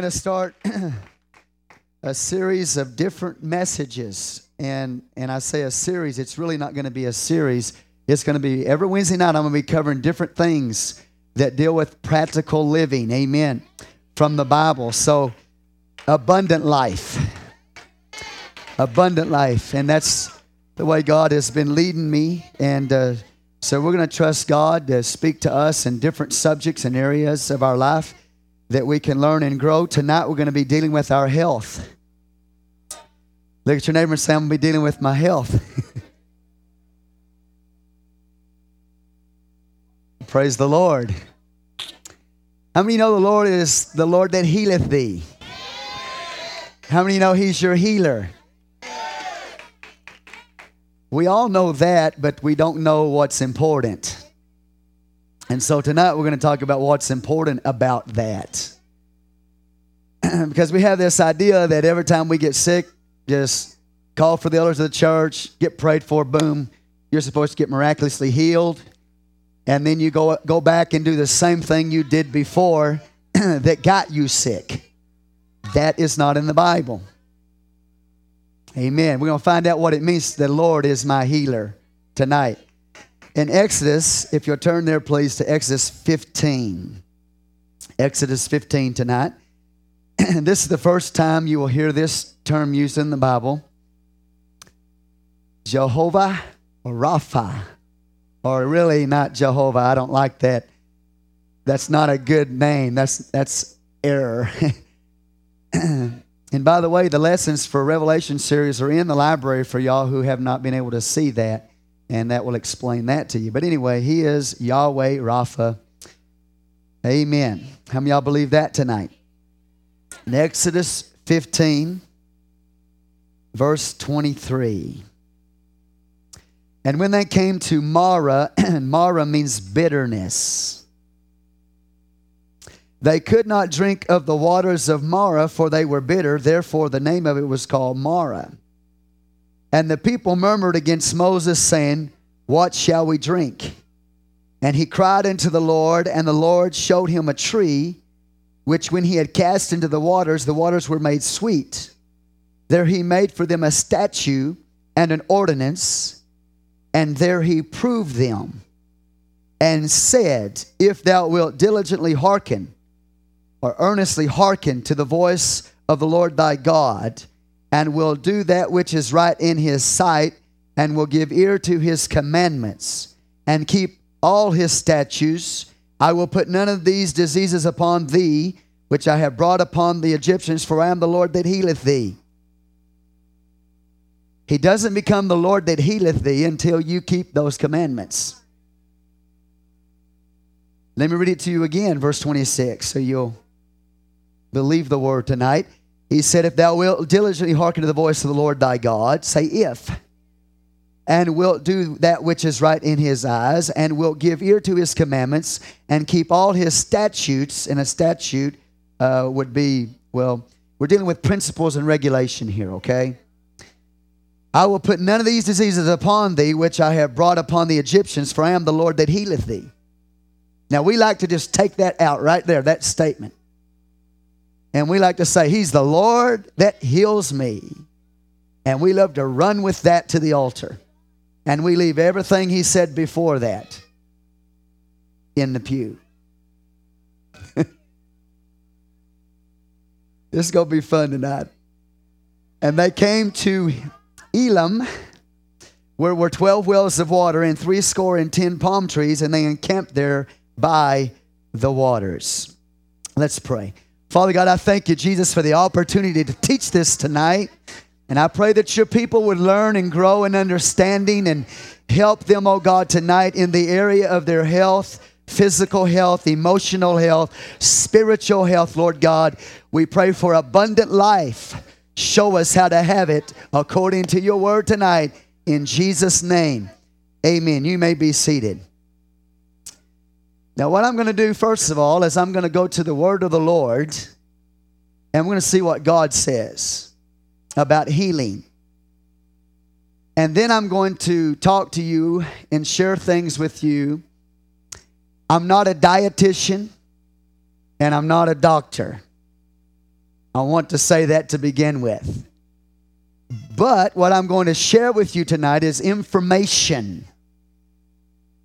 going to start a series of different messages. And, and I say a series, it's really not going to be a series. It's going to be every Wednesday night, I'm going to be covering different things that deal with practical living. Amen. From the Bible. So, abundant life. Abundant life. And that's the way God has been leading me. And uh, so, we're going to trust God to speak to us in different subjects and areas of our life that we can learn and grow. Tonight, we're going to be dealing with our health. Look at your neighbor and say, I'm going to be dealing with my health. Praise the Lord. How many know the Lord is the Lord that healeth thee? How many know He's your healer? We all know that, but we don't know what's important. And so tonight we're going to talk about what's important about that. because we have this idea that every time we get sick, just call for the elders of the church, get prayed for, boom, you're supposed to get miraculously healed. And then you go, go back and do the same thing you did before that got you sick. That is not in the Bible. Amen. We're going to find out what it means the Lord is my healer tonight in Exodus, if you'll turn there, please, to Exodus 15. Exodus 15 tonight. And this is the first time you will hear this term used in the Bible. Jehovah or Rapha, or really not Jehovah. I don't like that. That's not a good name. That's that's error. and by the way, the lessons for Revelation series are in the library for y'all who have not been able to see that and that will explain that to you. But anyway, he is Yahweh Rapha. Amen. How many y'all believe that tonight? In Exodus 15, verse 23. And when they came to Marah, and Marah means bitterness. They could not drink of the waters of Marah, for they were bitter. Therefore, the name of it was called Marah. And the people murmured against Moses, saying, What shall we drink? And he cried unto the Lord, and the Lord showed him a tree, which when he had cast into the waters, the waters were made sweet. There he made for them a statue and an ordinance, and there he proved them, and said, If thou wilt diligently hearken, or earnestly hearken to the voice of the Lord thy God, and will do that which is right in his sight, and will give ear to his commandments, and keep all his statutes. I will put none of these diseases upon thee, which I have brought upon the Egyptians, for I am the Lord that healeth thee. He doesn't become the Lord that healeth thee until you keep those commandments. Let me read it to you again, verse 26, so you'll believe the word tonight. He said, If thou wilt diligently hearken to the voice of the Lord thy God, say if, and wilt do that which is right in his eyes, and wilt give ear to his commandments, and keep all his statutes, and a statute uh, would be, well, we're dealing with principles and regulation here, okay? I will put none of these diseases upon thee, which I have brought upon the Egyptians, for I am the Lord that healeth thee. Now, we like to just take that out right there, that statement. And we like to say, He's the Lord that heals me. And we love to run with that to the altar. And we leave everything He said before that in the pew. this is going to be fun tonight. And they came to Elim, where were 12 wells of water and three score and ten palm trees, and they encamped there by the waters. Let's pray. Father God, I thank you, Jesus, for the opportunity to teach this tonight. And I pray that your people would learn and grow in understanding and help them, oh God, tonight in the area of their health, physical health, emotional health, spiritual health, Lord God. We pray for abundant life. Show us how to have it according to your word tonight. In Jesus' name, amen. You may be seated. Now, what I'm going to do, first of all, is I'm going to go to the word of the Lord and we're going to see what God says about healing. And then I'm going to talk to you and share things with you. I'm not a dietitian and I'm not a doctor. I want to say that to begin with. But what I'm going to share with you tonight is information.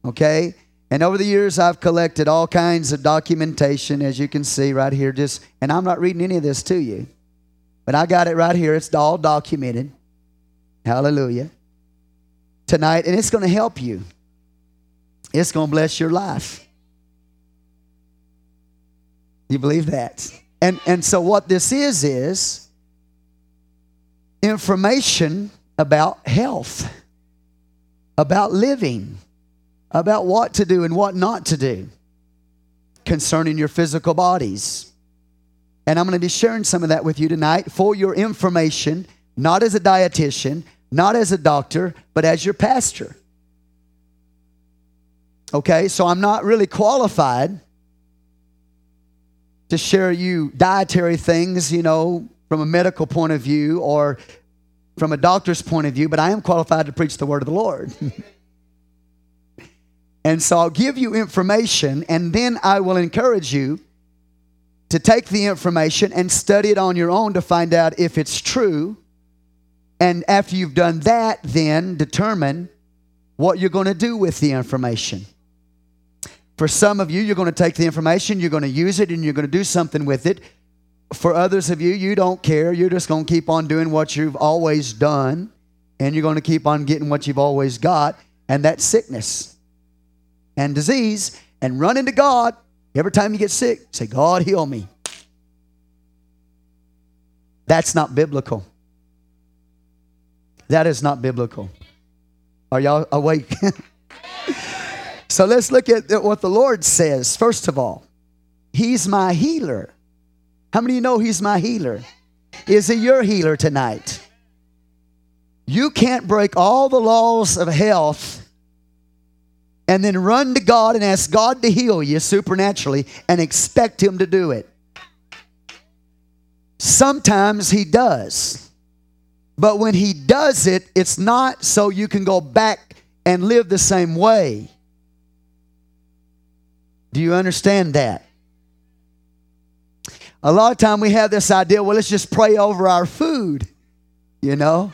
Okay? And over the years, I've collected all kinds of documentation, as you can see right here. Just, and I'm not reading any of this to you, but I got it right here. It's all documented. Hallelujah. Tonight, and it's going to help you. It's going to bless your life. You believe that? And and so what this is is information about health, about living, about what to do and what not to do concerning your physical bodies. And I'm going to be sharing some of that with you tonight for your information, not as a dietitian, not as a doctor, but as your pastor. Okay, so I'm not really qualified to share you dietary things, you know, from a medical point of view or from a doctor's point of view, but I am qualified to preach the word of the Lord. and so I'll give you information, and then I will encourage you to take the information and study it on your own to find out if it's true. And after you've done that, then determine what you're going to do with the information. For some of you, you're going to take the information, you're going to use it, and you're going to do something with it. For others of you, you don't care. You're just going to keep on doing what you've always done, and you're going to keep on getting what you've always got, and that's sickness and disease, and run into God. Every time you get sick, say, God, heal me. That's not biblical. That is not biblical. Are y'all awake? So let's look at what the Lord says. First of all, He's my healer. How many of you know He's my healer? Is He your healer tonight? You can't break all the laws of health and then run to God and ask God to heal you supernaturally and expect Him to do it. Sometimes He does. But when He does it, it's not so you can go back and live the same way. Do you understand that? A lot of time we have this idea, well, let's just pray over our food, you know?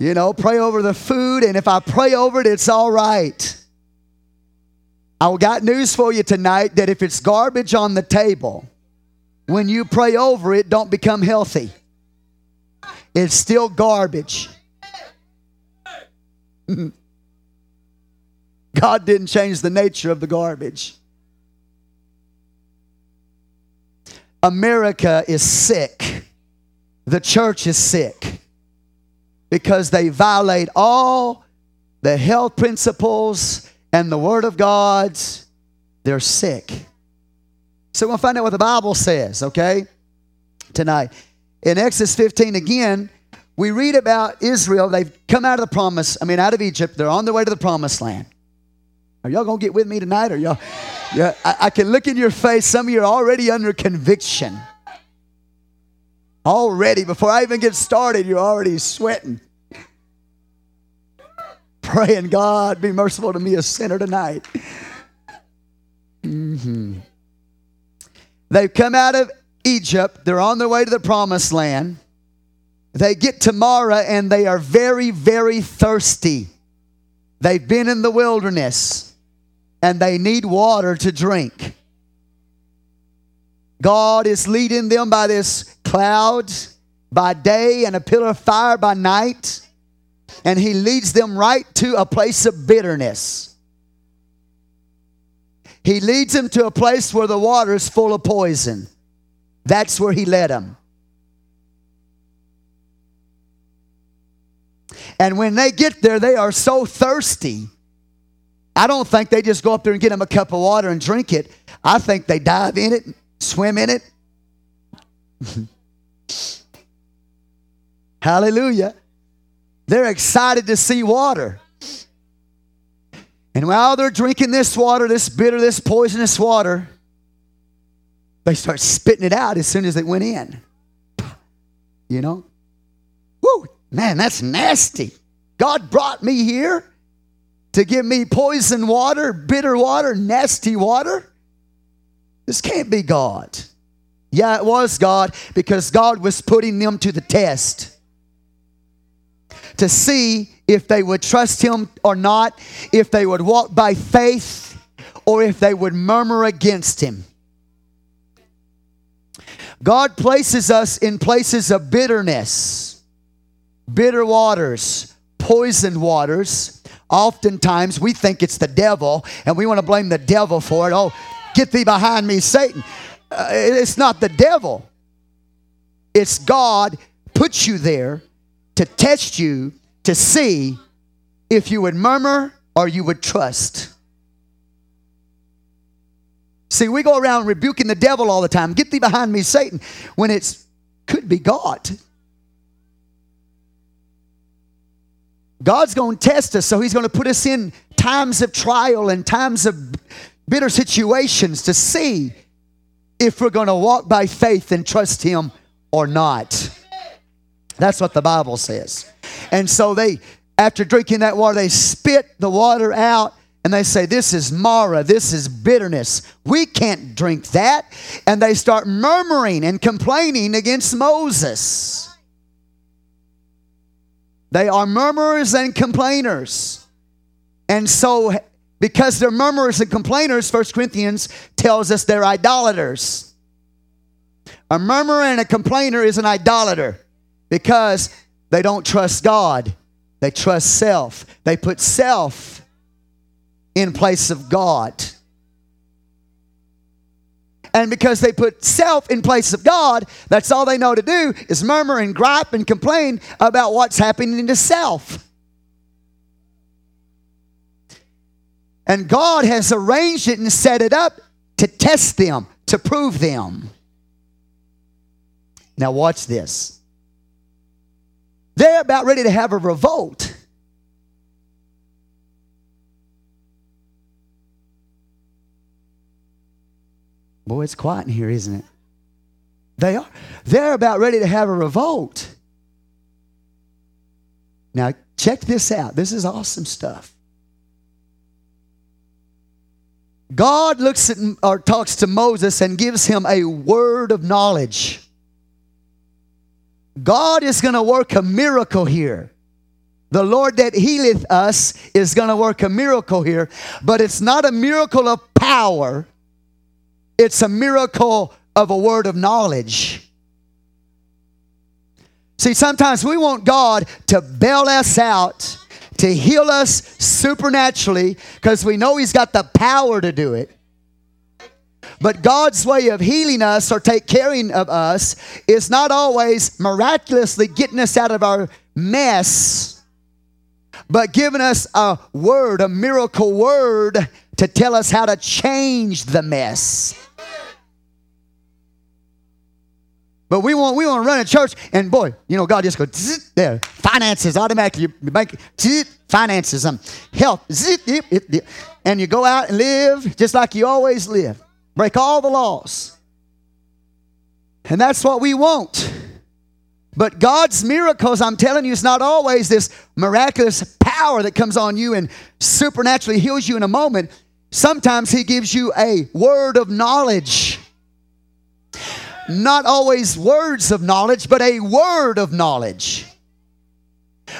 You know, pray over the food, and if I pray over it, it's all right. I got news for you tonight that if it's garbage on the table, when you pray over it, don't become healthy. It's still garbage. God didn't change the nature of the garbage. America is sick. The church is sick because they violate all the health principles and the Word of God's. They're sick. So we'll find out what the Bible says, okay? Tonight. In Exodus 15, again, we read about Israel. They've come out of the promise, I mean, out of Egypt. They're on their way to the promised land. Are y'all gonna get with me tonight? Or y'all? Yeah, I, I can look in your face. Some of you are already under conviction. Already, before I even get started, you're already sweating. Praying, God, be merciful to me, a sinner tonight. Mm-hmm. They've come out of Egypt. They're on their way to the promised land. They get to Marah and they are very, very thirsty. They've been in the wilderness and they need water to drink. God is leading them by this cloud by day and a pillar of fire by night. And He leads them right to a place of bitterness. He leads them to a place where the water is full of poison. That's where He led them. And when they get there, they are so thirsty I don't think they just go up there and get them a cup of water and drink it. I think they dive in it, swim in it. Hallelujah. They're excited to see water. And while they're drinking this water, this bitter, this poisonous water, they start spitting it out as soon as it went in. You know? Whoo, man, that's nasty. God brought me here to give me poison water, bitter water, nasty water? This can't be God. Yeah, it was God because God was putting them to the test to see if they would trust Him or not, if they would walk by faith or if they would murmur against Him. God places us in places of bitterness, bitter waters, poisoned waters. Oftentimes we think it's the devil and we want to blame the devil for it. Oh, get thee behind me, Satan. Uh, it's not the devil, it's God puts you there to test you to see if you would murmur or you would trust. See, we go around rebuking the devil all the time. Get thee behind me, Satan, when it's could be God. God's going to test us, so He's going to put us in times of trial and times of bitter situations to see if we're going to walk by faith and trust Him or not. That's what the Bible says. And so they, after drinking that water, they spit the water out and they say, This is Marah, this is bitterness. We can't drink that. And they start murmuring and complaining against Moses. They are murmurers and complainers. And so, because they're murmurers and complainers, 1 Corinthians tells us they're idolaters. A murmurer and a complainer is an idolater because they don't trust God, they trust self. They put self in place of God. And because they put self in place of God, that's all they know to do is murmur and gripe and complain about what's happening to self. And God has arranged it and set it up to test them, to prove them. Now, watch this. They're about ready to have a revolt. Boy, it's quiet in here, isn't it? They are. They're about ready to have a revolt. Now, check this out. This is awesome stuff. God looks at or talks to Moses and gives him a word of knowledge. God is going to work a miracle here. The Lord that healeth us is going to work a miracle here, but it's not a miracle of power. It's a miracle of a word of knowledge. See, sometimes we want God to bail us out, to heal us supernaturally, because we know He's got the power to do it. But God's way of healing us or take caring of us is not always miraculously getting us out of our mess, but giving us a word, a miracle word to tell us how to change the mess. But we want we want to run a church, and boy, you know, God just goes there. Finances automatically, you bank finances, um, health, and you go out and live just like you always live. Break all the laws, and that's what we want. But God's miracles, I'm telling you, is not always this miraculous power that comes on you and supernaturally heals you in a moment. Sometimes He gives you a word of knowledge not always words of knowledge, but a word of knowledge.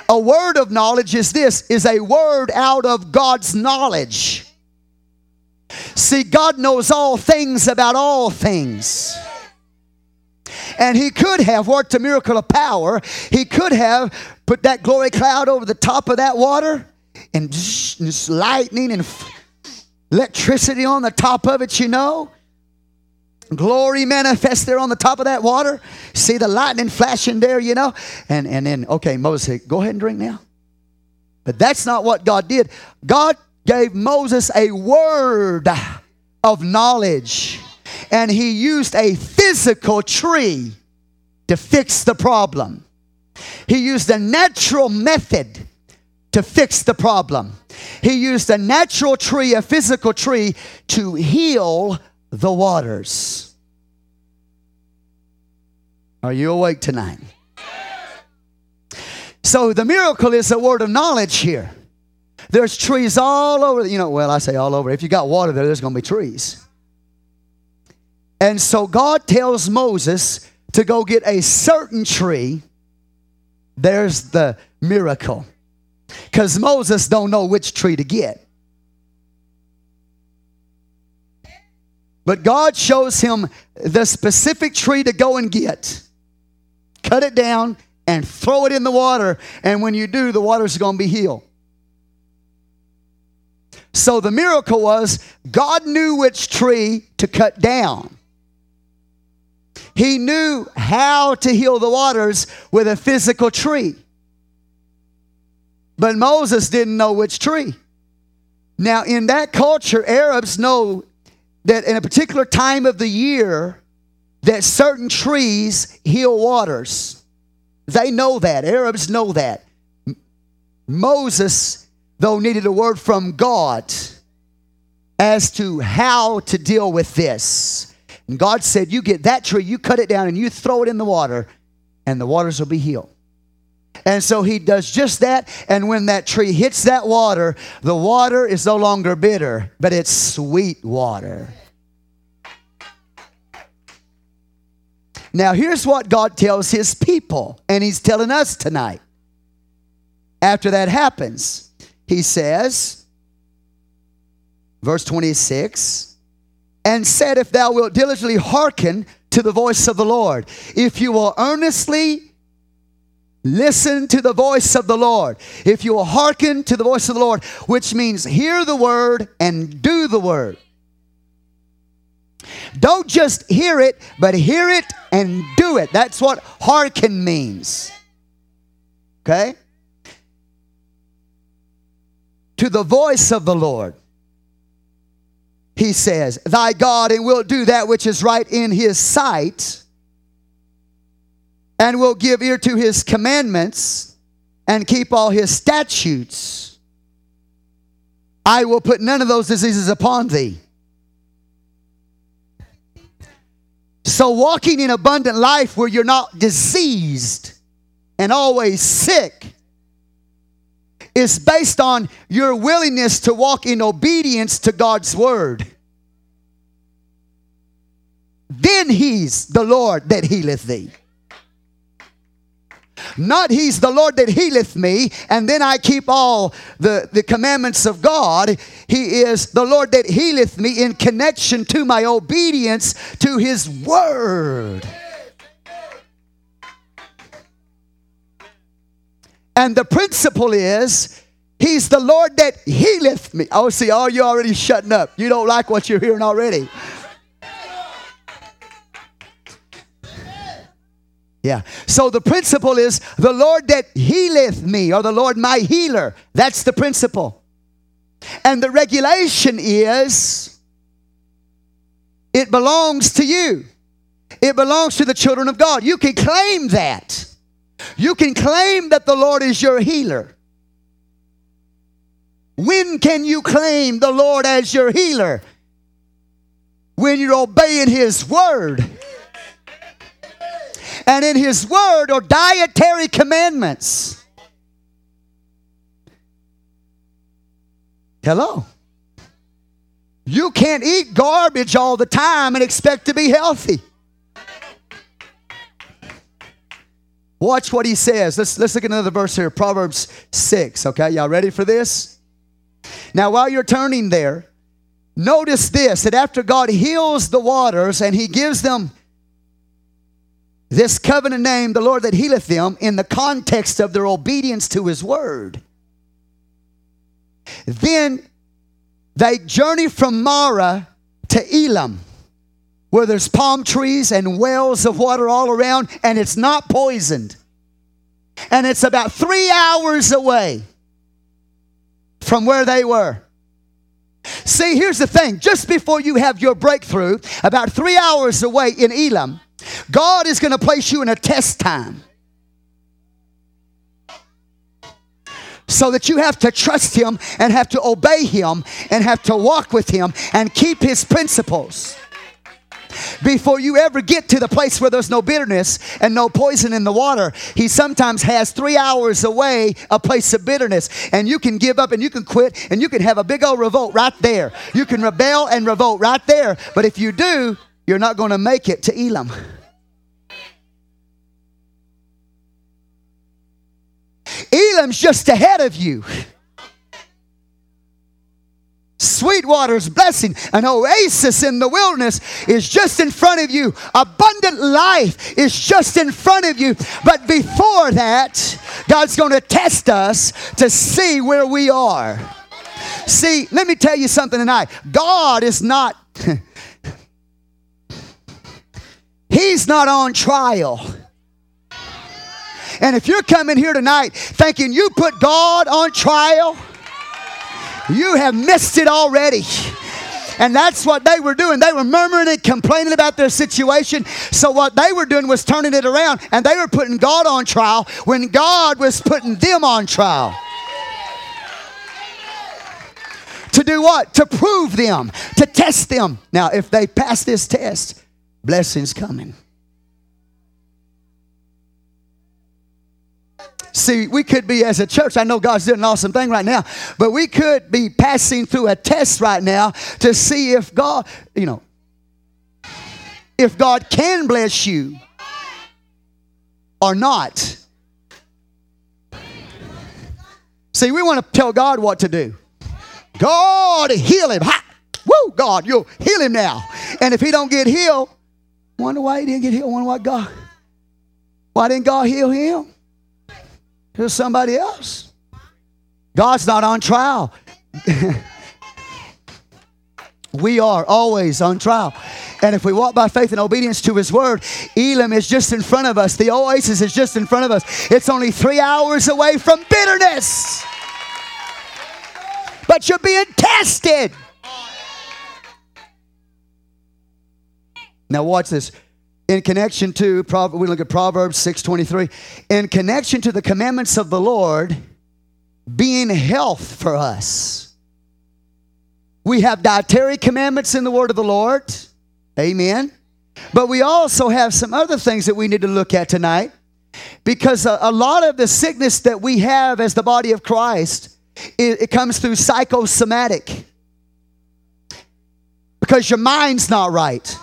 A word of knowledge is this is a word out of God's knowledge. See, God knows all things about all things. And he could have worked a miracle of power. He could have put that glory cloud over the top of that water and just lightning and electricity on the top of it, you know glory manifest there on the top of that water. See the lightning flashing there, you know? And, and then, okay, Moses go ahead and drink now. But that's not what God did. God gave Moses a word of knowledge, and he used a physical tree to fix the problem. He used a natural method to fix the problem. He used a natural tree, a physical tree, to heal the waters. Are you awake tonight? So the miracle is a word of knowledge here. There's trees all over, you know, well, I say all over. If you got water there, there's going to be trees. And so God tells Moses to go get a certain tree. There's the miracle. Because Moses don't know which tree to get. But God shows him the specific tree to go and get. Cut it down and throw it in the water. And when you do, the water's going to be healed. So the miracle was God knew which tree to cut down. He knew how to heal the waters with a physical tree. But Moses didn't know which tree. Now, in that culture, Arabs know that in a particular time of the year, that certain trees heal waters. They know that. Arabs know that. Moses, though, needed a word from God as to how to deal with this. And God said, You get that tree, you cut it down, and you throw it in the water, and the waters will be healed. And so he does just that. And when that tree hits that water, the water is no longer bitter, but it's sweet water. Now, here's what God tells his people, and he's telling us tonight. After that happens, he says, verse 26, and said, If thou wilt diligently hearken to the voice of the Lord, if you will earnestly Listen to the voice of the Lord. If you will hearken to the voice of the Lord, which means hear the word and do the word. Don't just hear it, but hear it and do it. That's what hearken means. Okay? To the voice of the Lord. He says, Thy God, and will do that which is right in his sight and will give ear to his commandments and keep all his statutes, I will put none of those diseases upon thee. So, walking in abundant life where you're not diseased and always sick is based on your willingness to walk in obedience to God's word. Then He's the Lord that healeth thee. Not he's the Lord that healeth me, and then I keep all the, the commandments of God. He is the Lord that healeth me in connection to my obedience to his word. And the principle is, He's the Lord that healeth me. Oh, see, all you already shutting up. You don't like what you're hearing already. Yeah. So the principle is the Lord that healeth me, or the Lord my healer. That's the principle. And the regulation is it belongs to you, it belongs to the children of God. You can claim that. You can claim that the Lord is your healer. When can you claim the Lord as your healer? When you're obeying His word and in His Word are dietary commandments. Hello. You can't eat garbage all the time and expect to be healthy. Watch what he says. Let's, let's look at another verse here Proverbs 6. Okay, y'all ready for this? Now, while you're turning there, notice this that after God heals the waters and he gives them this covenant name, the Lord that healeth them, in the context of their obedience to his word. Then they journey from Marah to Elim, where there's palm trees and wells of water all around, and it's not poisoned. And it's about three hours away from where they were. See, here's the thing just before you have your breakthrough, about three hours away in Elim, God is going to place you in a test time. So that you have to trust Him and have to obey Him and have to walk with Him and keep His principles before you ever get to the place where there's no bitterness and no poison in the water. He sometimes has three hours away a place of bitterness, and you can give up and you can quit and you can have a big old revolt right there. You can rebel and revolt right there. But if you do, you're not going to make it to Elim. Elim's just ahead of you. Sweetwater's blessing, an oasis in the wilderness is just in front of you. Abundant life is just in front of you. But before that, God's going to test us to see where we are. See, let me tell you something tonight. God is not, He's not on trial. And if you're coming here tonight thinking you put God on trial, you have missed it already. And that's what they were doing. They were murmuring and complaining about their situation. So, what they were doing was turning it around, and they were putting God on trial when God was putting them on trial. To do what? To prove them, to test them. Now, if they pass this test, blessings coming. See, we could be as a church, I know God's doing an awesome thing right now, but we could be passing through a test right now to see if God, you know, if God can bless you or not. See, we want to tell God what to do. God, heal him. Ha! Woo, God, you'll heal him now. And if he don't get healed, wonder why he didn't get healed. Wonder why God, why didn't God heal him? There's somebody else. God's not on trial. we are always on trial. And if we walk by faith and obedience to His word, Elim is just in front of us. The oasis is just in front of us. It's only three hours away from bitterness. But you're being tested. Now, watch this in connection to we look at proverbs 6.23 in connection to the commandments of the lord being health for us. We have dietary commandments in the word of the lord. Amen. But we also have some other things that we need to look at tonight because a, a lot of the sickness that we have as the body of christ it, it comes through psychosomatic. Because your mind's not right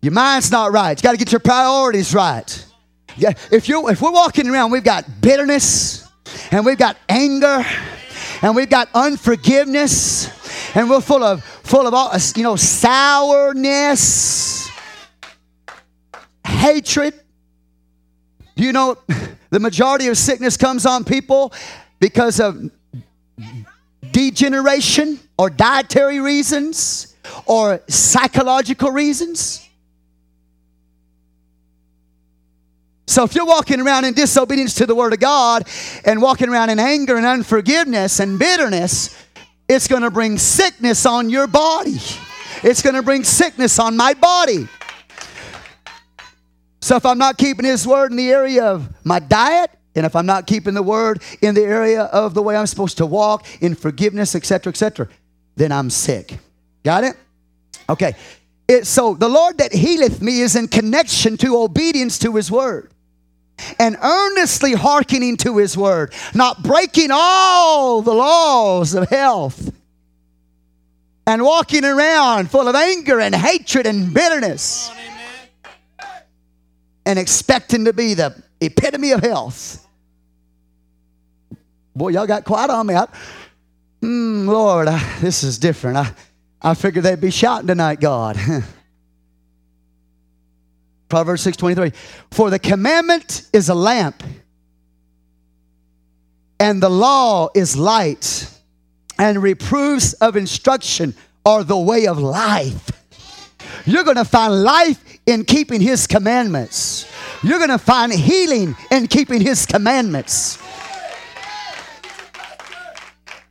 Your mind's not right. You got to get your priorities right. Yeah, if you if we're walking around, we've got bitterness and we've got anger and we've got unforgiveness and we're full of full of all you know sourness, hatred. You know, the majority of sickness comes on people because of degeneration or dietary reasons or psychological reasons. So if you're walking around in disobedience to the Word of God and walking around in anger and unforgiveness and bitterness, it's going to bring sickness on your body. It's going to bring sickness on my body. So if I'm not keeping His Word in the area of my diet, and if I'm not keeping the Word in the area of the way I'm supposed to walk in forgiveness, etc., etc., then I'm sick. Got it? Okay. It, so the Lord that healeth me is in connection to obedience to His Word and earnestly hearkening to his word, not breaking all the laws of health, and walking around full of anger and hatred and bitterness, and expecting to be the epitome of health. Boy, y'all got quiet on me. I, mm, Lord, I, this is different. I, I figured they'd be shouting tonight, God. Proverbs 6:23. For the commandment is a lamp, and the law is light, and reproofs of instruction are the way of life. You're going to find life in keeping his commandments. You're going to find healing in keeping his commandments.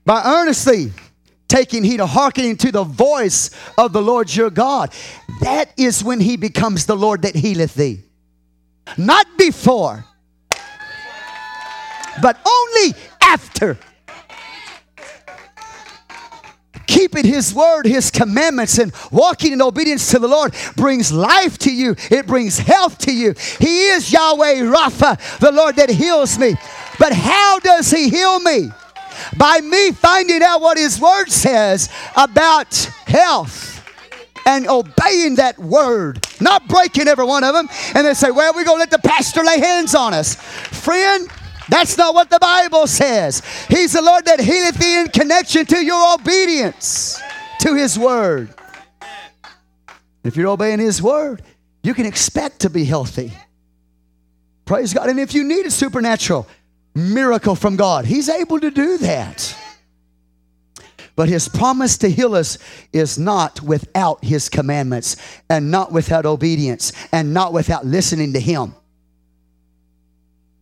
By earnestly taking heed or hearkening to the voice of the Lord your God. That is when he becomes the Lord that healeth thee. Not before, but only after. Keeping his word, his commandments, and walking in obedience to the Lord brings life to you. It brings health to you. He is Yahweh Rapha, the Lord that heals me. But how does he heal me? By me finding out what His Word says about health and obeying that word, not breaking every one of them. And they say, well, we're going to let the pastor lay hands on us. Friend, that's not what the Bible says. He's the Lord that healeth thee in connection to your obedience to his word. If you're obeying his word, you can expect to be healthy. Praise God. And if you need a supernatural miracle from God, he's able to do that. But his promise to heal us is not without his commandments and not without obedience and not without listening to him.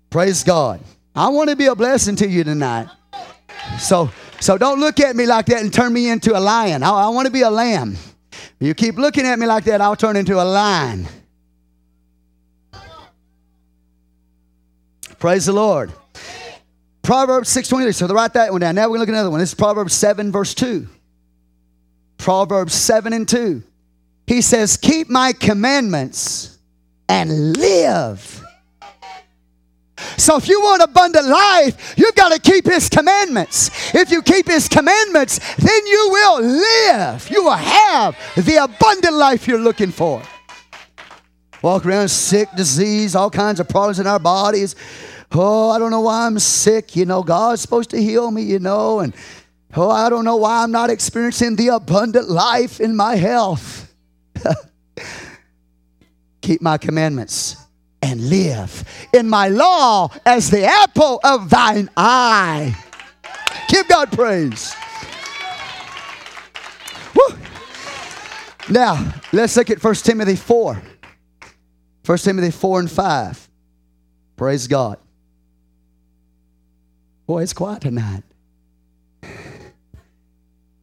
Praise God. I want to be a blessing to you tonight. So, so don't look at me like that and turn me into a lion. I, I want to be a lamb. You keep looking at me like that, I'll turn into a lion. Praise the Lord. Proverbs 6.23. So write that one down. Now we're going to look at another one. This is Proverbs 7, verse 2. Proverbs 7 and 2. He says, Keep my commandments and live. So if you want abundant life, you've got to keep his commandments. If you keep his commandments, then you will live. You will have the abundant life you're looking for. Walk around sick, disease, all kinds of problems in our bodies. Oh, I don't know why I'm sick. You know, God's supposed to heal me, you know, and oh, I don't know why I'm not experiencing the abundant life in my health. Keep my commandments and live in my law as the apple of thine eye. Give God praise. Woo. Now, let's look at 1 Timothy 4. 1 Timothy 4 and 5. Praise God. Boy, it's quiet tonight.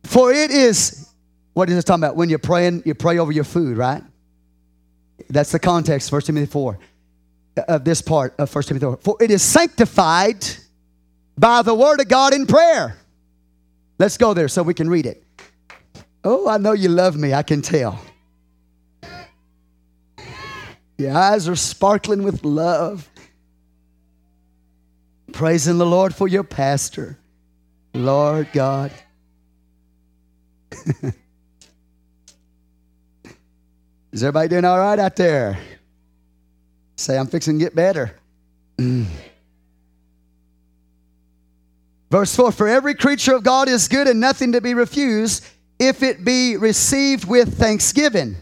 For it is, what is it talking about? When you're praying, you pray over your food, right? That's the context, 1 Timothy 4, uh, of this part of 1 Timothy 4. For it is sanctified by the word of God in prayer. Let's go there so we can read it. Oh, I know you love me, I can tell. Your eyes are sparkling with love. Praising the Lord for your pastor. Lord God. Is everybody doing all right out there? Say, I'm fixing to get better. Verse 4 For every creature of God is good and nothing to be refused if it be received with thanksgiving.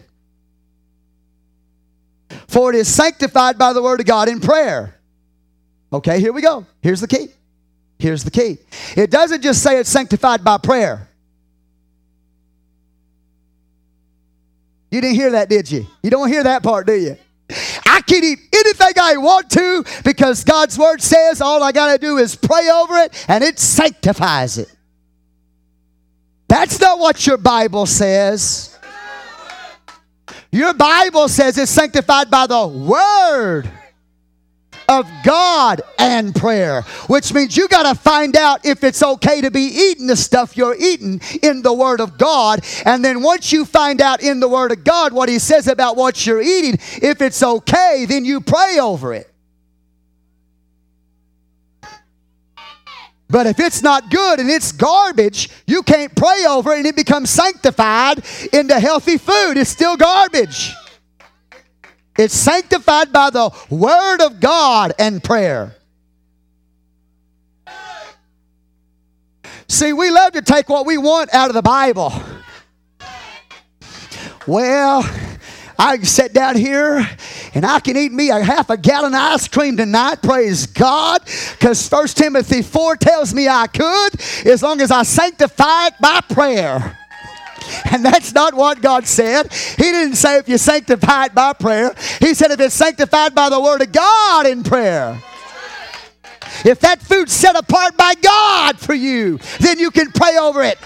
For it is sanctified by the word of God in prayer. Okay, here we go. Here's the key. Here's the key. It doesn't just say it's sanctified by prayer. You didn't hear that, did you? You don't hear that part, do you? I can eat anything I want to because God's word says all I got to do is pray over it and it sanctifies it. That's not what your Bible says. Your Bible says it's sanctified by the word of God and prayer, which means you got to find out if it's okay to be eating the stuff you're eating in the Word of God. And then once you find out in the Word of God what He says about what you're eating, if it's okay, then you pray over it. But if it's not good and it's garbage, you can't pray over it and it becomes sanctified into healthy food. It's still garbage. It's sanctified by the Word of God and prayer. See, we love to take what we want out of the Bible. Well, I can sit down here and I can eat me a half a gallon of ice cream tonight, praise God, because First Timothy 4 tells me I could as long as I sanctify it by prayer. And that's not what God said. He didn't say if you sanctify it by prayer, He said if it's sanctified by the Word of God in prayer. If that food's set apart by God for you, then you can pray over it.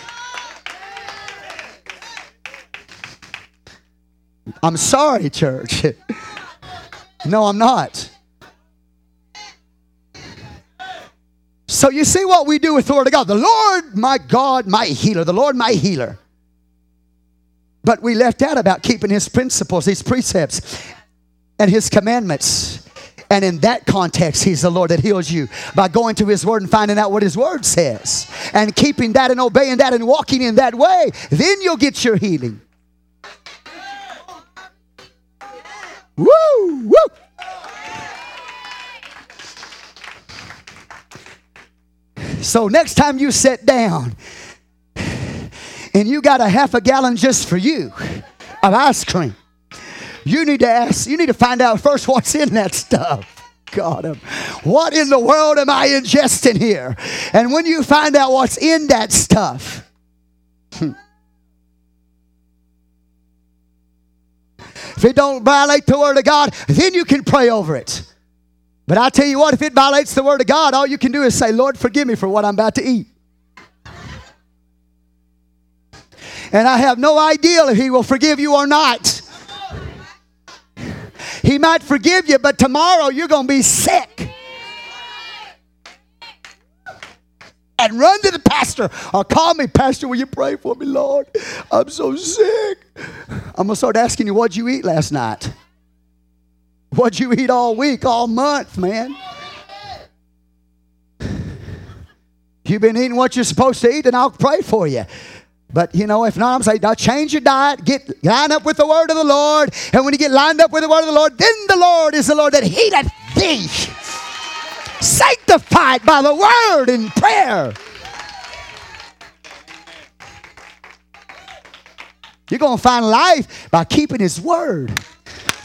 I'm sorry, church. no, I'm not. So you see what we do with the Word of God. The Lord, my God, my healer. The Lord, my healer. But we left out about keeping his principles, his precepts, and his commandments. And in that context, He's the Lord that heals you by going to His Word and finding out what His Word says and keeping that and obeying that and walking in that way. Then you'll get your healing. Woo! Woo! So next time you sit down and you got a half a gallon just for you of ice cream, you need to ask, you need to find out first what's in that stuff. God, um, what in the world am I ingesting here? And when you find out what's in that stuff, if it don't violate the word of God, then you can pray over it. But I tell you what, if it violates the word of God, all you can do is say, Lord, forgive me for what I'm about to eat. And I have no idea if he will forgive you or not. He might forgive you, but tomorrow you're going to be sick. And run to the pastor or call me, Pastor, will you pray for me, Lord? I'm so sick. I'm going to start asking you, what'd you eat last night? What'd you eat all week, all month, man? You've been eating what you're supposed to eat, and I'll pray for you. But you know, if not, I'm saying, now change your diet, get line up with the word of the Lord. And when you get lined up with the word of the Lord, then the Lord is the Lord that healeth thee. Sanctified by the word and prayer. You're going to find life by keeping his word.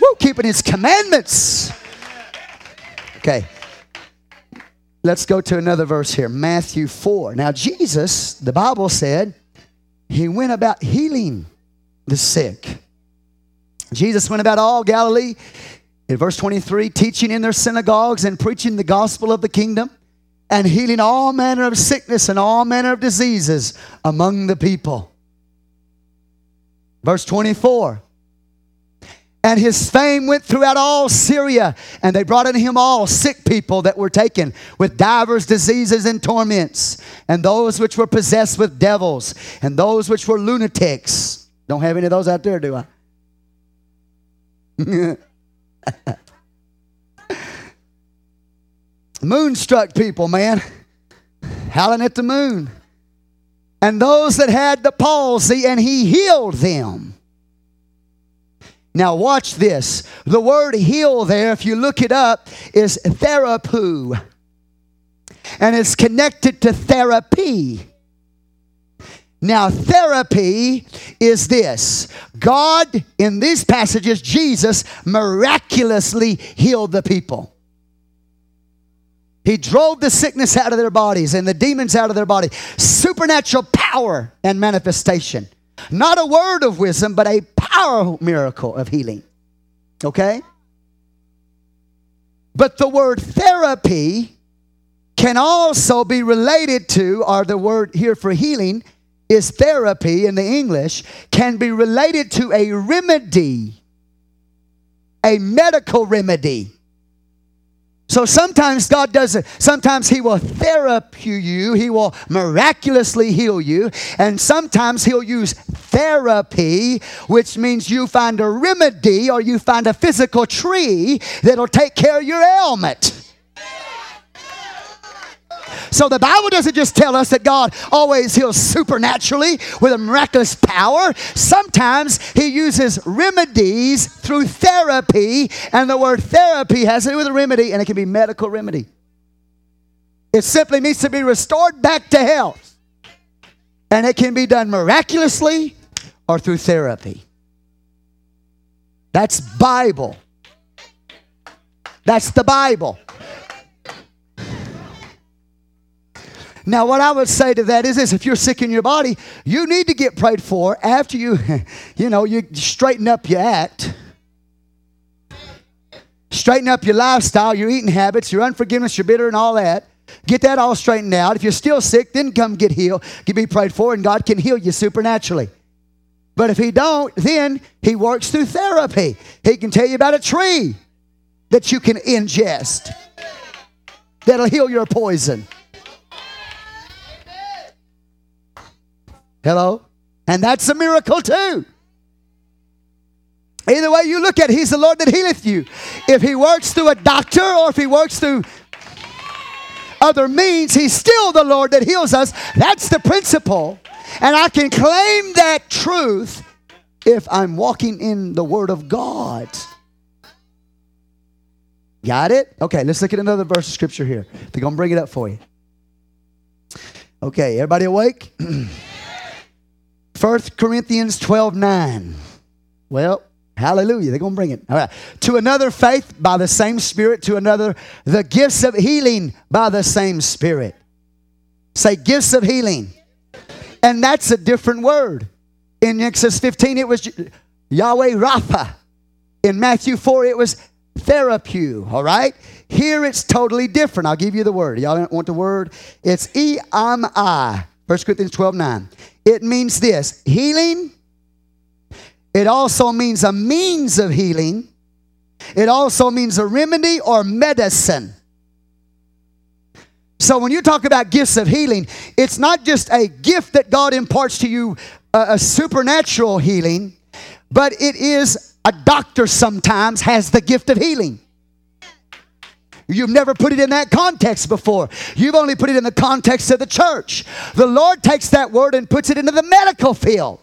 Woo, keeping his commandments. Okay. Let's go to another verse here. Matthew 4. Now, Jesus, the Bible said, he went about healing the sick. Jesus went about all Galilee, in verse 23, teaching in their synagogues and preaching the gospel of the kingdom and healing all manner of sickness and all manner of diseases among the people. Verse 24, and his fame went throughout all Syria, and they brought unto him all sick people that were taken with divers diseases and torments, and those which were possessed with devils, and those which were lunatics. Don't have any of those out there, do I? Moonstruck people, man, howling at the moon. And those that had the palsy, and he healed them. Now, watch this. The word heal there, if you look it up, is therapeuo. And it's connected to therapy. Now, therapy is this God, in these passages, Jesus miraculously healed the people. He drove the sickness out of their bodies and the demons out of their body. Supernatural power and manifestation. Not a word of wisdom, but a power miracle of healing. Okay? But the word therapy can also be related to, or the word here for healing is therapy in the English, can be related to a remedy, a medical remedy. So sometimes God does it. Sometimes He will therapy you, He will miraculously heal you. And sometimes He'll use therapy, which means you find a remedy or you find a physical tree that'll take care of your ailment. So the Bible doesn't just tell us that God always heals supernaturally with a miraculous power. Sometimes He uses remedies through therapy, and the word therapy has to do with a remedy, and it can be medical remedy. It simply needs to be restored back to health. And it can be done miraculously or through therapy. That's Bible. That's the Bible. Now, what I would say to that is this if you're sick in your body, you need to get prayed for after you, you know, you straighten up your act. Straighten up your lifestyle, your eating habits, your unforgiveness, your bitter, and all that. Get that all straightened out. If you're still sick, then come get healed. Get be prayed for, and God can heal you supernaturally. But if He don't, then He works through therapy. He can tell you about a tree that you can ingest that'll heal your poison. Hello? And that's a miracle too. Either way you look at it, He's the Lord that healeth you. If He works through a doctor or if He works through other means, He's still the Lord that heals us. That's the principle. And I can claim that truth if I'm walking in the Word of God. Got it? Okay, let's look at another verse of scripture here. They're going to bring it up for you. Okay, everybody awake? 1 Corinthians 12 9. Well, hallelujah. They're going to bring it. All right. To another, faith by the same Spirit. To another, the gifts of healing by the same Spirit. Say, gifts of healing. And that's a different word. In Exodus 15, it was Yahweh Rapha. In Matthew 4, it was therapy. All right? Here it's totally different. I'll give you the word. Y'all want the word? It's E M I. 1 Corinthians 12 9. It means this healing. It also means a means of healing. It also means a remedy or medicine. So when you talk about gifts of healing, it's not just a gift that God imparts to you, a, a supernatural healing, but it is a doctor sometimes has the gift of healing. You've never put it in that context before. You've only put it in the context of the church. The Lord takes that word and puts it into the medical field.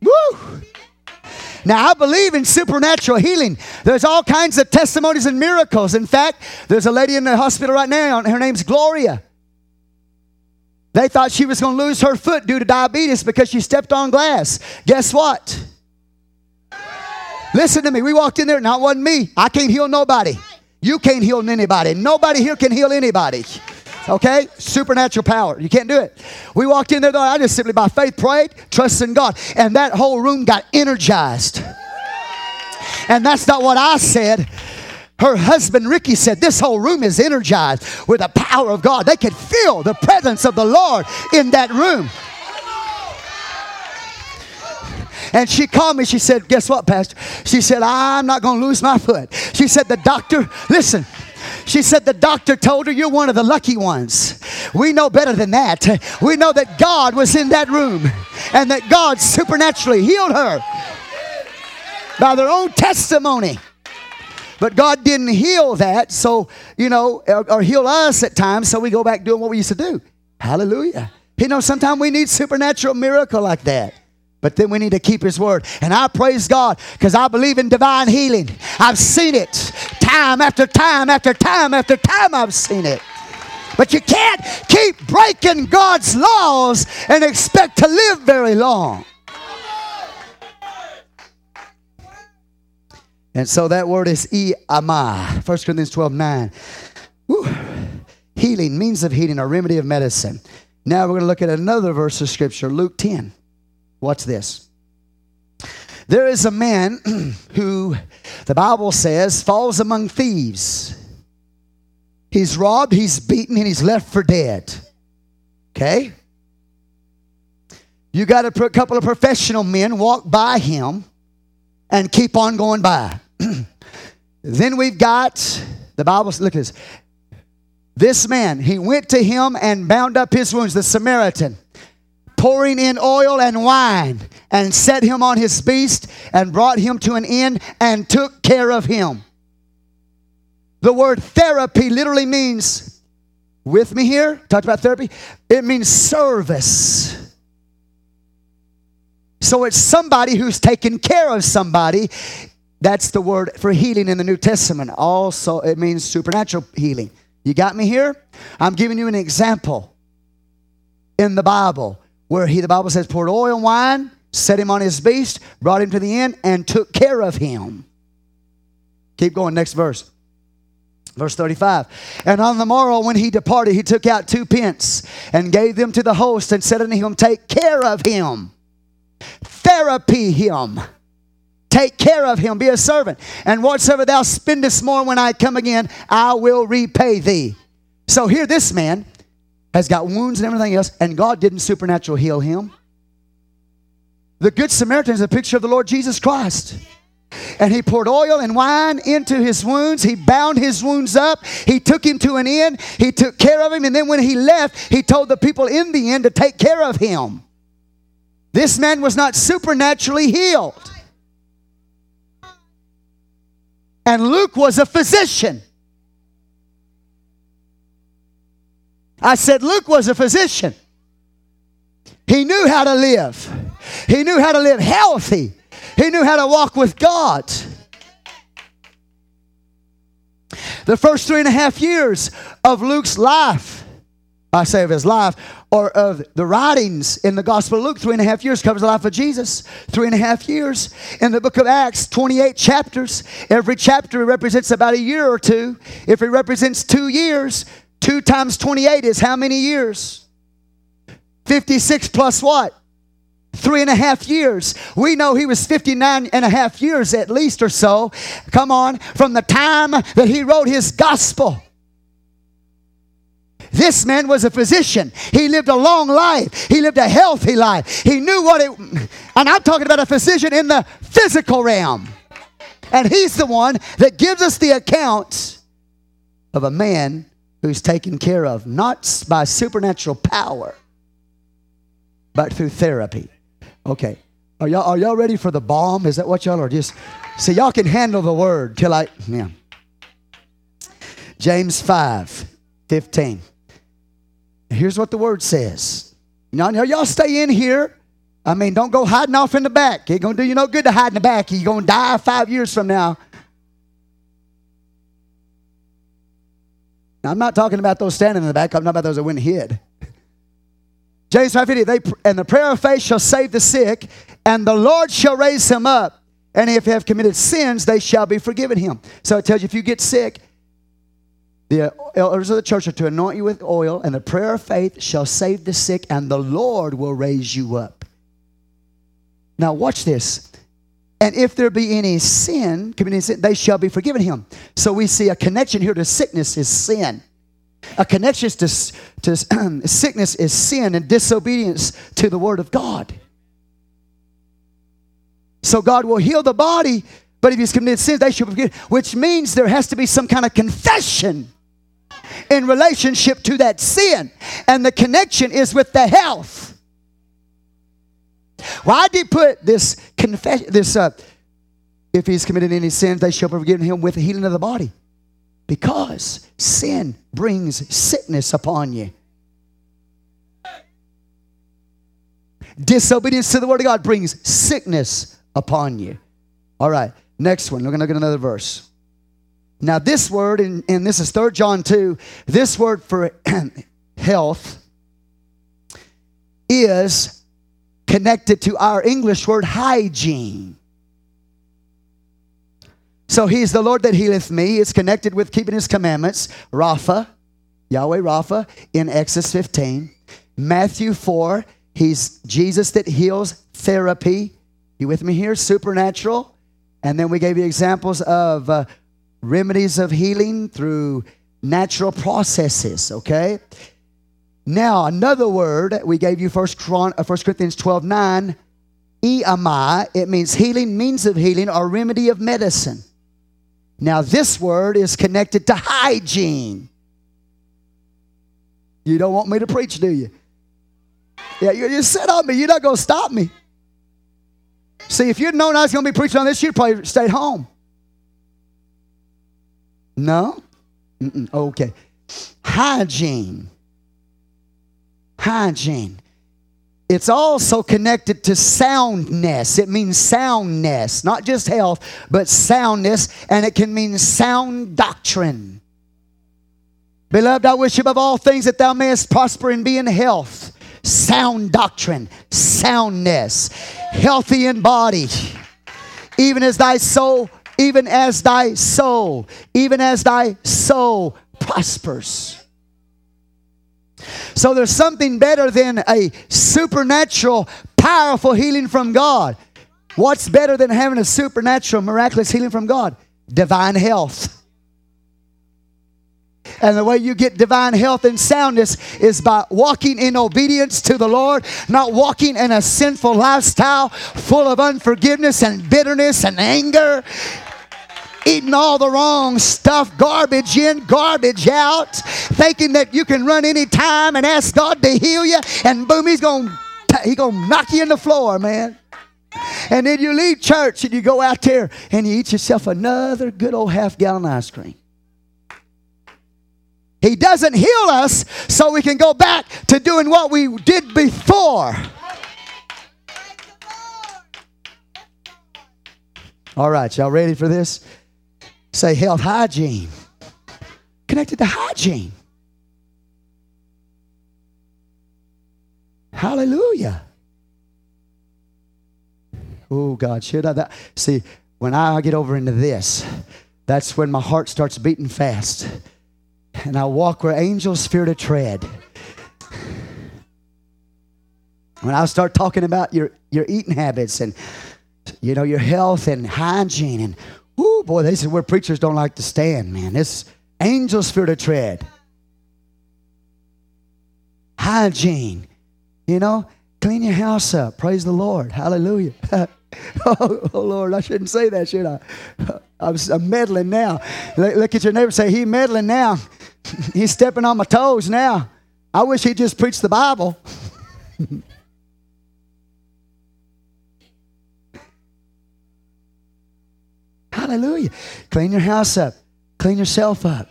Woo! Now, I believe in supernatural healing. There's all kinds of testimonies and miracles. In fact, there's a lady in the hospital right now, her name's Gloria. They thought she was going to lose her foot due to diabetes because she stepped on glass. Guess what? Listen to me. We walked in there, not wasn't me. I can't heal nobody. You can't heal anybody. Nobody here can heal anybody. Okay? Supernatural power. You can't do it. We walked in there, though. I just simply by faith prayed, trusting God. And that whole room got energized. And that's not what I said. Her husband Ricky said, This whole room is energized with the power of God. They could feel the presence of the Lord in that room. And she called me. She said, Guess what, Pastor? She said, I'm not going to lose my foot. She said, The doctor, listen, she said the doctor told her, You're one of the lucky ones. We know better than that. We know that God was in that room and that God supernaturally healed her by their own testimony. But God didn't heal that, so, you know, or, or heal us at times, so we go back doing what we used to do. Hallelujah. You know, sometimes we need supernatural miracle like that. But then we need to keep His word. And I praise God because I believe in divine healing. I've seen it time after time after time after time. I've seen it. But you can't keep breaking God's laws and expect to live very long. And so that word is iama. 1 Corinthians 12 9. Woo. Healing, means of healing, a remedy of medicine. Now we're going to look at another verse of scripture, Luke 10. Watch this. There is a man who, the Bible says, falls among thieves. He's robbed, he's beaten, and he's left for dead. Okay? You got a couple of professional men walk by him and keep on going by. then we've got the Bible, look at this. This man, he went to him and bound up his wounds, the Samaritan, pouring in oil and wine, and set him on his beast, and brought him to an inn, and took care of him. The word therapy literally means, with me here, talked about therapy, it means service. So it's somebody who's taken care of somebody. That's the word for healing in the New Testament. Also, it means supernatural healing. You got me here? I'm giving you an example in the Bible where he, the Bible says, poured oil and wine, set him on his beast, brought him to the inn, and took care of him. Keep going, next verse. Verse 35. And on the morrow, when he departed, he took out two pence and gave them to the host and said unto him, Take care of him therapy him. Take care of him, be a servant. And whatsoever thou spendest more when I come again, I will repay thee. So here, this man has got wounds and everything else, and God didn't supernatural heal him. The Good Samaritan is a picture of the Lord Jesus Christ. And he poured oil and wine into his wounds. He bound his wounds up. He took him to an inn. He took care of him. And then when he left, he told the people in the inn to take care of him. This man was not supernaturally healed. And Luke was a physician. I said, Luke was a physician. He knew how to live, he knew how to live healthy, he knew how to walk with God. The first three and a half years of Luke's life, I say of his life, or of the writings in the Gospel of Luke, three and a half years covers the life of Jesus. Three and a half years. In the book of Acts, 28 chapters. Every chapter represents about a year or two. If it represents two years, two times 28 is how many years? 56 plus what? Three and a half years. We know he was 59 and a half years at least or so. Come on, from the time that he wrote his gospel. This man was a physician. He lived a long life. He lived a healthy life. He knew what it, and I'm talking about a physician in the physical realm. And he's the one that gives us the account of a man who's taken care of, not by supernatural power, but through therapy. Okay. Are y'all, are y'all ready for the bomb? Is that what y'all are just? See, y'all can handle the word till I, yeah. James 5 15. Here's what the word says. Now, now y'all stay in here. I mean, don't go hiding off in the back. It gonna do you no good to hide in the back. You're gonna die five years from now. Now, I'm not talking about those standing in the back. I'm talking about those that went hid. James 5:50, they and the prayer of faith shall save the sick, and the Lord shall raise him up. And if they have committed sins, they shall be forgiven him. So it tells you if you get sick, the elders of the church are to anoint you with oil, and the prayer of faith shall save the sick, and the Lord will raise you up. Now, watch this. And if there be any sin, committing sin, they shall be forgiven him. So we see a connection here to sickness is sin. A connection to, to sickness is sin and disobedience to the word of God. So God will heal the body, but if he's committed sins, they shall be forgiven, which means there has to be some kind of confession in relationship to that sin. And the connection is with the health. Why did he put this confession, this, uh, if he's committed any sins, they shall be forgiven him with the healing of the body? Because sin brings sickness upon you. Disobedience to the word of God brings sickness upon you. All right, next one. We're going to look at another verse. Now, this word, and, and this is 3 John 2, this word for health is connected to our English word hygiene. So he's the Lord that healeth me. It's connected with keeping his commandments. Rapha, Yahweh Rapha in Exodus 15. Matthew 4, he's Jesus that heals therapy. You with me here? Supernatural. And then we gave you examples of uh, remedies of healing through natural processes, okay? Now, another word we gave you, First, uh, First Corinthians 12 9, EMI, it means healing, means of healing, or remedy of medicine. Now, this word is connected to hygiene. You don't want me to preach, do you? Yeah, you just sit on me. You're not going to stop me. See, if you'd known I was going to be preaching on this, you'd probably stayed home. No? Mm-mm. Okay. Hygiene. Hygiene. It's also connected to soundness. It means soundness, not just health, but soundness, and it can mean sound doctrine. Beloved, I wish above all things that thou mayest prosper and be in health, sound doctrine, soundness, healthy in body, even as thy soul even as thy soul, even as thy soul prospers. So there's something better than a supernatural, powerful healing from God. What's better than having a supernatural, miraculous healing from God? Divine health. And the way you get divine health and soundness is by walking in obedience to the Lord, not walking in a sinful lifestyle full of unforgiveness and bitterness and anger eating all the wrong stuff, garbage in, garbage out, thinking that you can run any time and ask God to heal you, and boom, he's gonna he gonna knock you in the floor, man. And then you leave church and you go out there and you eat yourself another good old half gallon ice cream. He doesn't heal us so we can go back to doing what we did before. All right, y'all ready for this? Say health hygiene. Connected to hygiene. Hallelujah. Oh, God, should I? That? See, when I get over into this, that's when my heart starts beating fast. And I walk where angels fear to tread. When I start talking about your, your eating habits and you know your health and hygiene and whoo boy, this is where preachers don't like to stand, man. This angels fear to tread. Hygiene. You know, clean your house up. Praise the Lord. Hallelujah. oh, oh, Lord, I shouldn't say that, should I? I'm, I'm meddling now. Look, look at your neighbor say, He meddling now. He's stepping on my toes now. I wish he'd just preach the Bible. Hallelujah. Clean your house up, clean yourself up.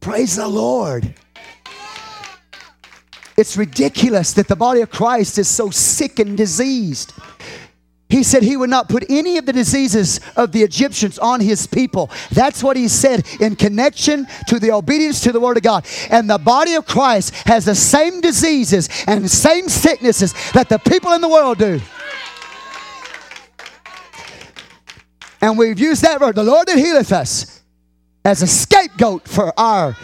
Praise the Lord. It's ridiculous that the body of Christ is so sick and diseased. He said he would not put any of the diseases of the Egyptians on his people. That's what he said in connection to the obedience to the word of God. And the body of Christ has the same diseases and same sicknesses that the people in the world do. And we've used that word, the Lord that healeth us, as a scapegoat for our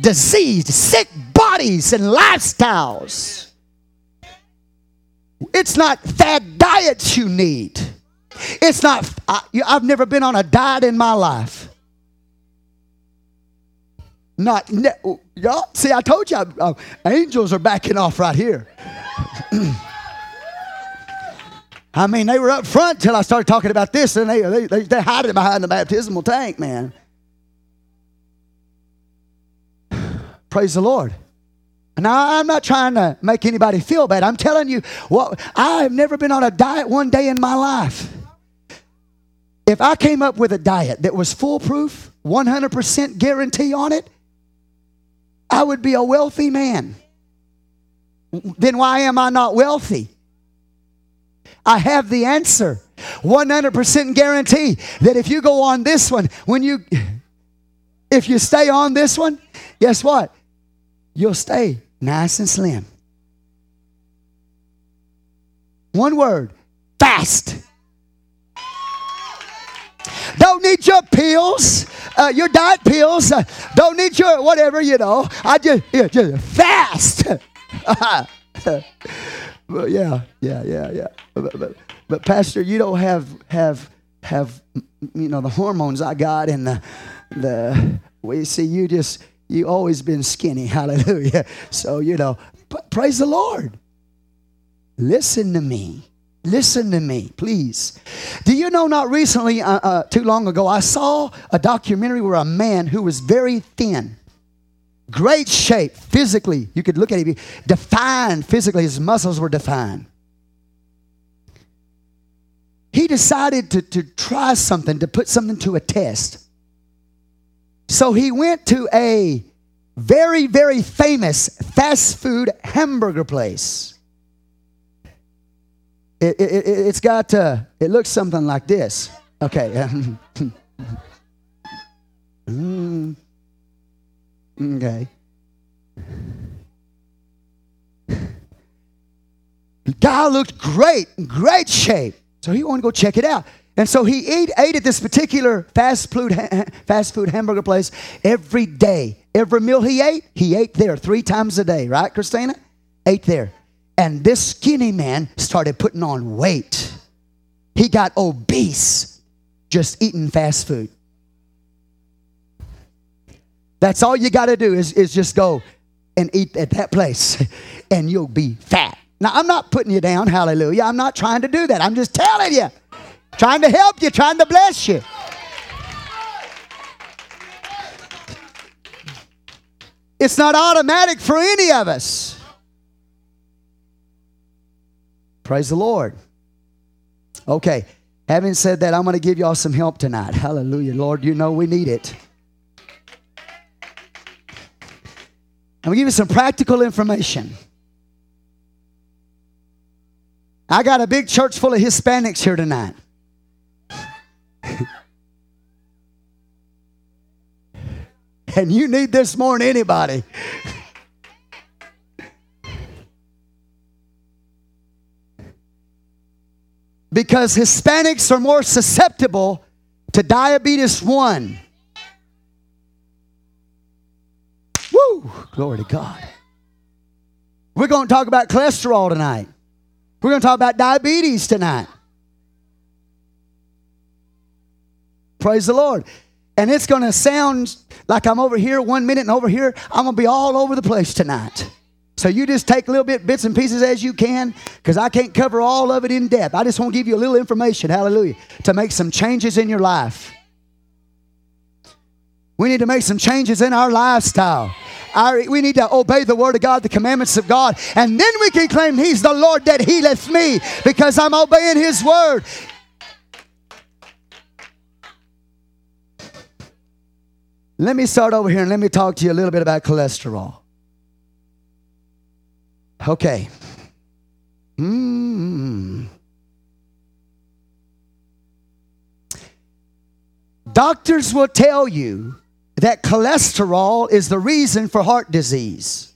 diseased, sick bodies and lifestyles. It's not fad diets you need. It's not, I, have never been on a diet in my life. Not, y'all, see, I told you, uh, angels are backing off right here. I mean, they were up front till I started talking about this, and they, they, they, they hide it behind the baptismal tank, man. Praise the Lord. Now, I'm not trying to make anybody feel bad. I'm telling you, what I have never been on a diet one day in my life. If I came up with a diet that was foolproof, 100% guarantee on it, I would be a wealthy man. Then why am I not wealthy? I have the answer. 100% guarantee that if you go on this one, when you if you stay on this one, guess what? You'll stay nice and slim. One word fast. Don't need your pills, uh, your diet pills. Uh, don't need your whatever, you know. I just, yeah, just fast. but yeah, yeah, yeah, yeah. But, but, but, Pastor, you don't have have have you know the hormones I got and the the we see you just you always been skinny. Hallelujah. So, you know, praise the Lord. Listen to me. Listen to me, please. Do you know, not recently, uh, uh, too long ago, I saw a documentary where a man who was very thin, great shape physically, you could look at him, defined physically, his muscles were defined. He decided to, to try something, to put something to a test. So he went to a very, very famous fast food hamburger place. It, it, it, has got, uh, it looks something like this. Okay. mm. Okay. The guy looked great, great shape. So he wanted to go check it out. And so he ate, ate at this particular fast food, fast food hamburger place every day. Every meal he ate, he ate there three times a day, right, Christina? Ate there. And this skinny man started putting on weight. He got obese just eating fast food. That's all you got to do is, is just go and eat at that place, and you'll be fat. Now, I'm not putting you down, hallelujah. I'm not trying to do that. I'm just telling you, trying to help you, trying to bless you. It's not automatic for any of us. Praise the Lord. Okay, having said that, I'm going to give y'all some help tonight. Hallelujah. Lord, you know we need it. I'm to give you some practical information. I got a big church full of Hispanics here tonight. and you need this more than anybody. because Hispanics are more susceptible to diabetes 1. Woo! Glory to God. We're going to talk about cholesterol tonight. We're going to talk about diabetes tonight. Praise the Lord. And it's going to sound like I'm over here one minute and over here. I'm going to be all over the place tonight. So you just take little bit, bits and pieces as you can, because I can't cover all of it in depth. I just want to give you a little information, hallelujah, to make some changes in your life. We need to make some changes in our lifestyle. Our, we need to obey the word of God, the commandments of God, and then we can claim He's the Lord that healeth me because I'm obeying His word. Let me start over here and let me talk to you a little bit about cholesterol. Okay. Mm. Doctors will tell you that cholesterol is the reason for heart disease.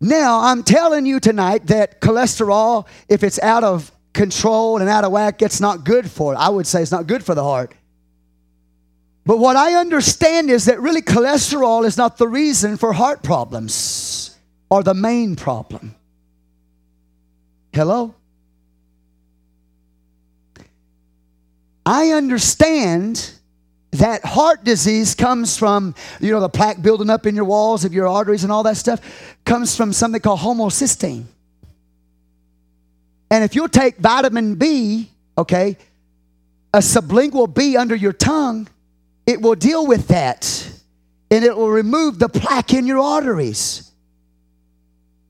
Now, I'm telling you tonight that cholesterol, if it's out of control and out of whack, it's not good for it. I would say it's not good for the heart. But what I understand is that really cholesterol is not the reason for heart problems or the main problem. Hello? I understand that heart disease comes from, you know, the plaque building up in your walls of your arteries and all that stuff, comes from something called homocysteine. And if you'll take vitamin B, okay, a sublingual B under your tongue, it will deal with that and it will remove the plaque in your arteries.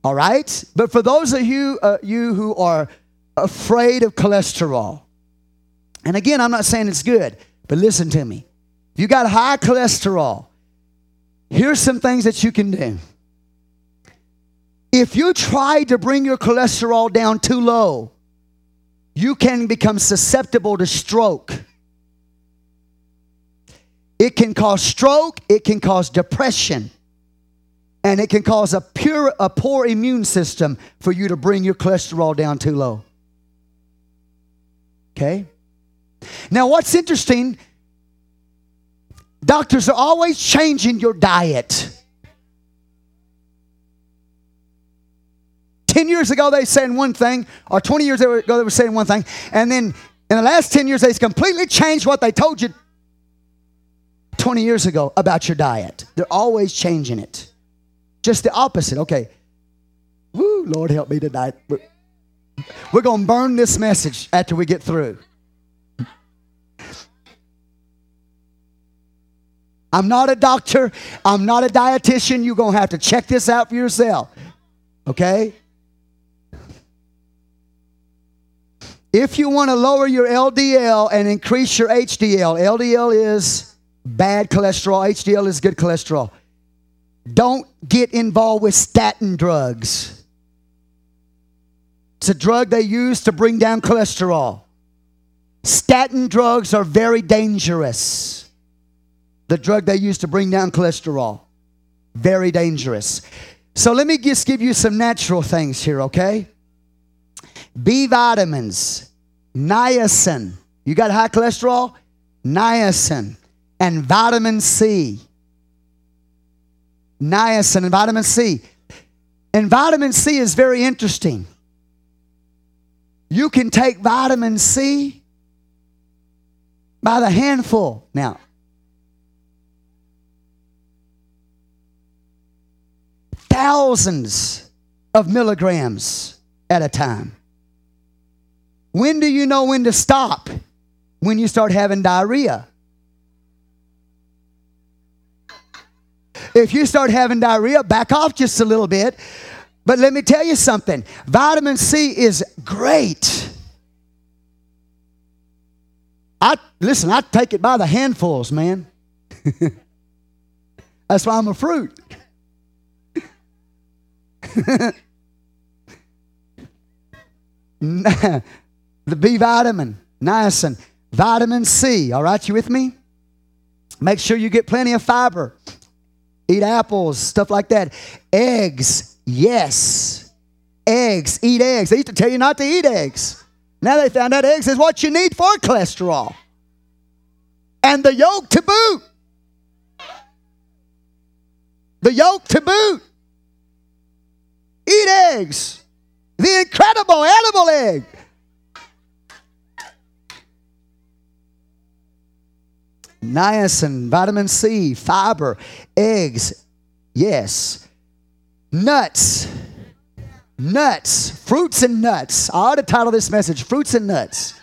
All right? But for those of you, uh, you who are afraid of cholesterol, and again, I'm not saying it's good, but listen to me. If you got high cholesterol, here's some things that you can do. If you try to bring your cholesterol down too low, you can become susceptible to stroke. It can cause stroke, it can cause depression, and it can cause a, pure, a poor immune system for you to bring your cholesterol down too low. Okay? Now, what's interesting, doctors are always changing your diet. 10 years ago, they saying one thing, or 20 years ago, they were saying one thing, and then in the last 10 years, they've completely changed what they told you 20 years ago about your diet. They're always changing it. Just the opposite. Okay. Woo, Lord help me tonight. We're, we're going to burn this message after we get through. I'm not a doctor. I'm not a dietitian. You're going to have to check this out for yourself. Okay? If you want to lower your LDL and increase your HDL, LDL is bad cholesterol, HDL is good cholesterol. Don't get involved with statin drugs. It's a drug they use to bring down cholesterol. Statin drugs are very dangerous. The drug they use to bring down cholesterol. Very dangerous. So let me just give you some natural things here, okay? B vitamins, niacin. You got high cholesterol? Niacin and vitamin C. Niacin and vitamin C. And vitamin C is very interesting. You can take vitamin C by the handful. Now, thousands of milligrams at a time. When do you know when to stop? When you start having diarrhea. If you start having diarrhea, back off just a little bit. But let me tell you something vitamin C is great. I listen, I take it by the handfuls, man. That's why I'm a fruit. the B vitamin, niacin, vitamin C. All right, you with me? Make sure you get plenty of fiber. Eat apples, stuff like that. Eggs, yes. Eggs, eat eggs. They used to tell you not to eat eggs. Now they found out eggs is what you need for cholesterol. And the yolk to boot. The yolk to boot. Eat eggs. The incredible animal egg. Niacin, vitamin C, fiber, eggs, yes. Nuts, nuts, fruits and nuts. I ought to title this message Fruits and Nuts.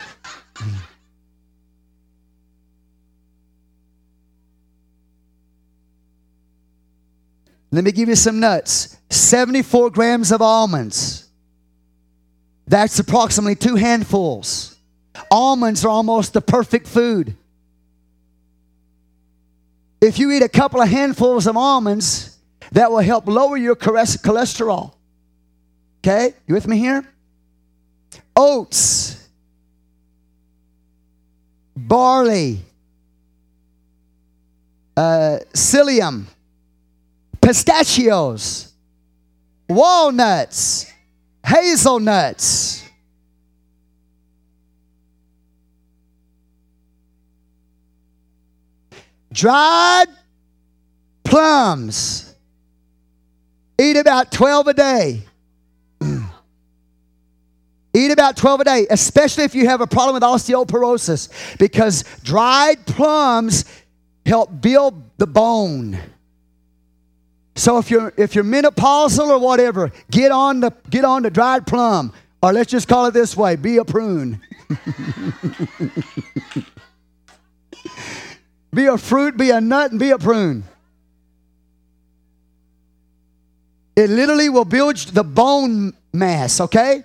Let me give you some nuts 74 grams of almonds. That's approximately two handfuls. Almonds are almost the perfect food. If you eat a couple of handfuls of almonds, that will help lower your cholesterol. Okay? You with me here? Oats, barley, uh, psyllium pistachios, walnuts, hazelnuts. Dried plums. Eat about 12 a day. Eat about 12 a day, especially if you have a problem with osteoporosis, because dried plums help build the bone. So if you're if you're menopausal or whatever, get on the get on the dried plum, or let's just call it this way: be a prune. be a fruit, be a nut, and be a prune. It literally will build the bone mass, okay?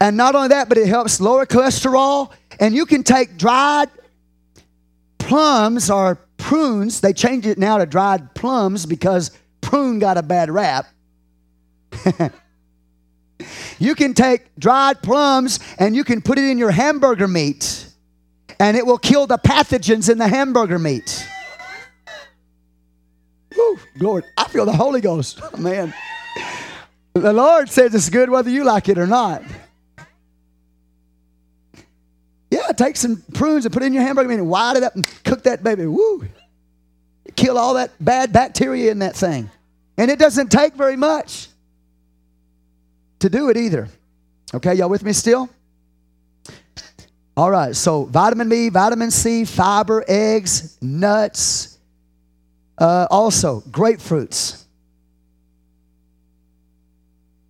And not only that, but it helps lower cholesterol. And you can take dried plums or prunes. They change it now to dried plums because prune got a bad rap. you can take dried plums and you can put it in your hamburger meat, and it will kill the pathogens in the hamburger meat. Woo, Lord, I feel the Holy Ghost. Oh, man. The Lord says it's good whether you like it or not. Yeah, take some prunes and put it in your hamburger meat and wide it up and cook that baby. Woo. Kill all that bad bacteria in that thing. And it doesn't take very much to do it either. Okay, y'all with me still? All right, so vitamin B, vitamin C, fiber, eggs, nuts, uh, also grapefruits.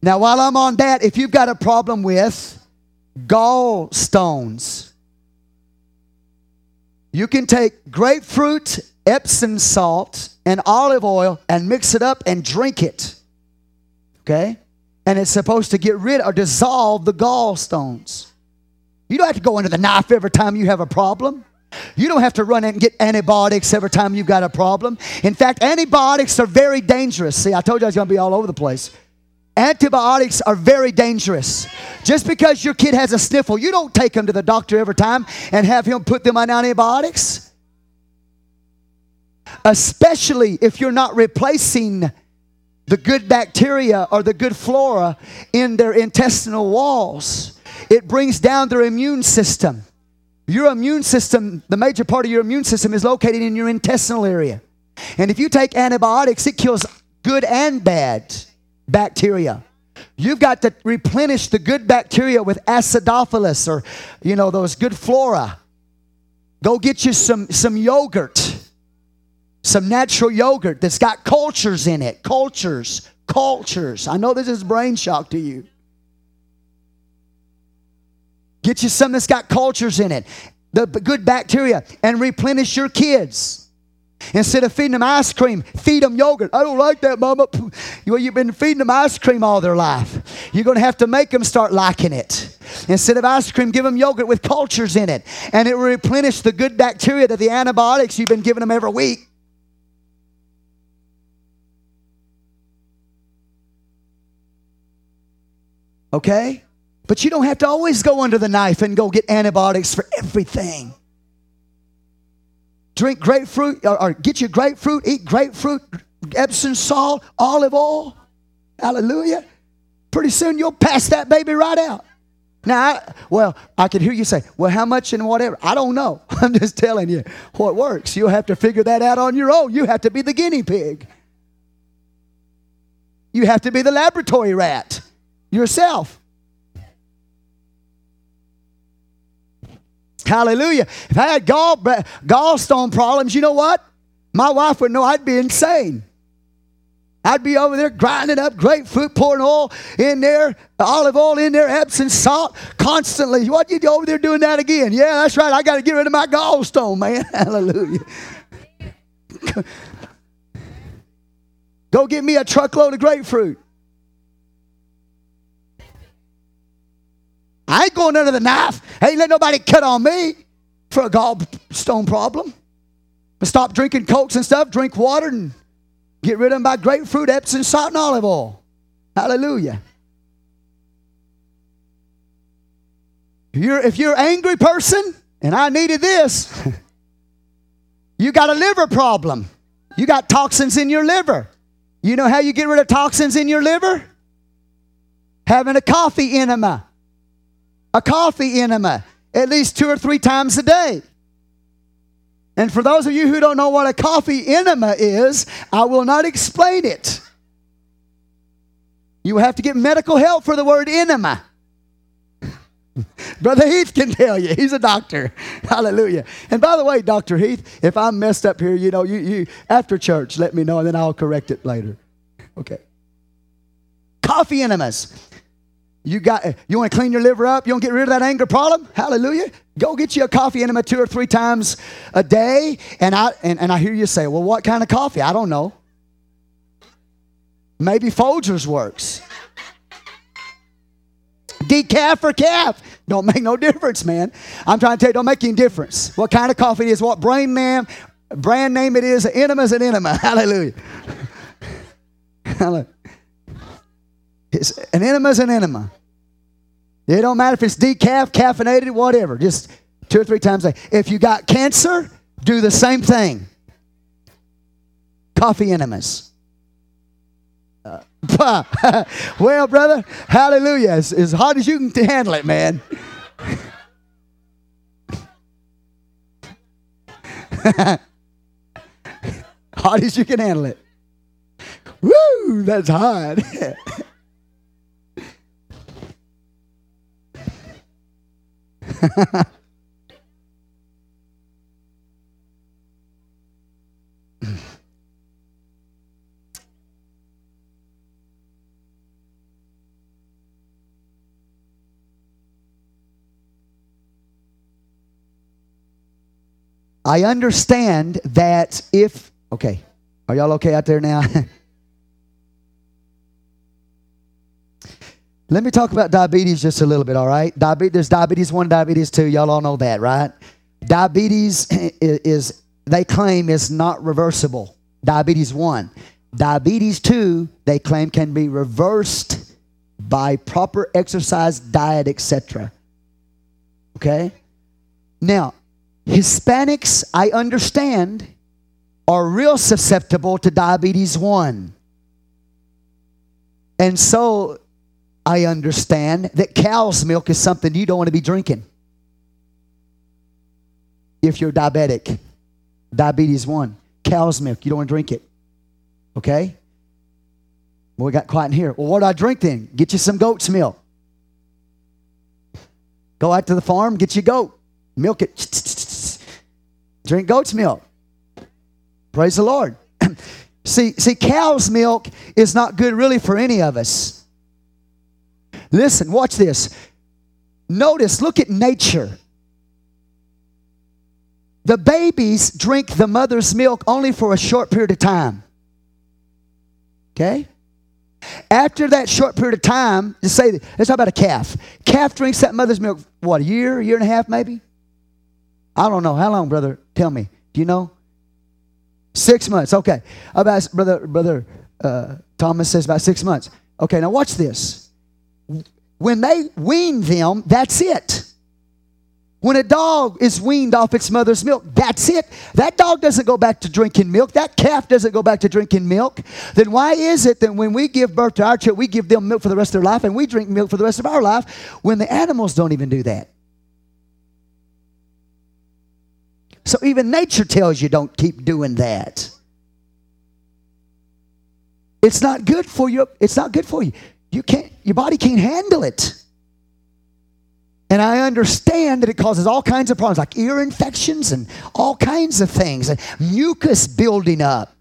Now, while I'm on that, if you've got a problem with gallstones, you can take grapefruit, Epsom salt, and olive oil and mix it up and drink it. Okay? And it's supposed to get rid or dissolve the gallstones. You don't have to go under the knife every time you have a problem. You don't have to run and get antibiotics every time you've got a problem. In fact, antibiotics are very dangerous. See, I told you I was going to be all over the place. Antibiotics are very dangerous. Just because your kid has a sniffle, you don't take him to the doctor every time and have him put them on antibiotics especially if you're not replacing the good bacteria or the good flora in their intestinal walls. It brings down their immune system. Your immune system, the major part of your immune system is located in your intestinal area. And if you take antibiotics, it kills good and bad bacteria. You've got to replenish the good bacteria with acidophilus or, you know, those good flora. Go get you some, some yogurt some natural yogurt that's got cultures in it. Cultures, cultures. I know this is brain shock to you. Get you some that's got cultures in it, the good bacteria, and replenish your kids. Instead of feeding them ice cream, feed them yogurt. I don't like that, Mama. Well, you've been feeding them ice cream all their life. You're going to have to make them start liking it. Instead of ice cream, give them yogurt with cultures in it. And it will replenish the good bacteria to the antibiotics you've been giving them every week. Okay? But you don't have to always go under the knife and go get antibiotics for everything. Drink grapefruit, or, or get your grapefruit, eat grapefruit, Epsom salt, olive oil. Hallelujah. Pretty soon you'll pass that baby right out. Now, I, well, I could hear you say, well, how much and whatever. I don't know. I'm just telling you what works. You'll have to figure that out on your own. You have to be the guinea pig. You have to be the laboratory rat yourself. Hallelujah. If I had gall, gallstone problems, you know what? My wife would know I'd be insane. I'd be over there grinding up grapefruit, pouring oil in there, olive oil in there, Epsom salt constantly. What you over there doing that again? Yeah, that's right. I got to get rid of my gallstone, man. Hallelujah. Go get me a truckload of grapefruit. I ain't going under the knife. Ain't let nobody cut on me for a gallstone problem. But stop drinking cokes and stuff, drink water and get rid of them by grapefruit, Epsom salt, and olive oil. Hallelujah. If you're, if you're an angry person, and I needed this, you got a liver problem. You got toxins in your liver. You know how you get rid of toxins in your liver? Having a coffee enema a coffee enema uh, at least two or three times a day. And for those of you who don't know what a coffee enema uh, is, I will not explain it. You will have to get medical help for the word enema. Uh. Brother Heath can tell you. He's a doctor. Hallelujah. And by the way, Dr. Heath, if I'm messed up here, you know, you, you after church, let me know and then I'll correct it later. Okay. Coffee enemas. You got you want to clean your liver up? You want to get rid of that anger problem? Hallelujah. Go get you a coffee enema two or three times a day. And I and, and I hear you say, well, what kind of coffee? I don't know. Maybe Folgers works. Decaf or calf. Don't make no difference, man. I'm trying to tell you, don't make any difference. What kind of coffee it is, what brand name, brand name it is, enema is an enema. Hallelujah. Hallelujah. It's, an enema is an enema. It don't matter if it's decaf, caffeinated, whatever. Just two or three times a day. If you got cancer, do the same thing. Coffee enemas. Uh, well, brother, hallelujah. As, hard as you can handle it, man. hard as you can handle it. Woo, that's hard. I understand that if, okay, are y'all okay out there now? Let me talk about diabetes just a little bit, all right? Diabetes, there's diabetes 1, diabetes 2. Y'all all know that, right? Diabetes is, they claim, is not reversible. Diabetes 1. Diabetes 2, they claim, can be reversed by proper exercise, diet, etc. Okay? Now, Hispanics, I understand, are real susceptible to diabetes 1. And so I understand that cow's milk is something you don't want to be drinking. If you're diabetic, diabetes 1, cow's milk, you don't want to drink it. Okay? Well, we got quiet in here. Well, what do I drink then? Get you some goat's milk. Go out to the farm, get you goat, milk it. Drink goat's milk. Praise the Lord. See, see, cow's milk is not good really for any of us. Listen, watch this. Notice, look at nature. The babies drink the mother's milk only for a short period of time. Okay? After that short period of time, just say, let's talk about a calf. Calf drinks that mother's milk, what, a year, a year and a half maybe? I don't know. How long, brother? Tell me. Do you know? Six months. Okay. About brother, brother uh, Thomas says about six months. Okay, now watch this. When they wean them, that's it. When a dog is weaned off its mother's milk, that's it. That dog doesn't go back to drinking milk. That calf doesn't go back to drinking milk. Then why is it that when we give birth to our child, we give them milk for the rest of their life and we drink milk for the rest of our life when the animals don't even do that? So even nature tells you don't keep doing that. It's not good for you. It's not good for you. You can't your body can't handle it. And I understand that it causes all kinds of problems like ear infections and all kinds of things and mucus building up.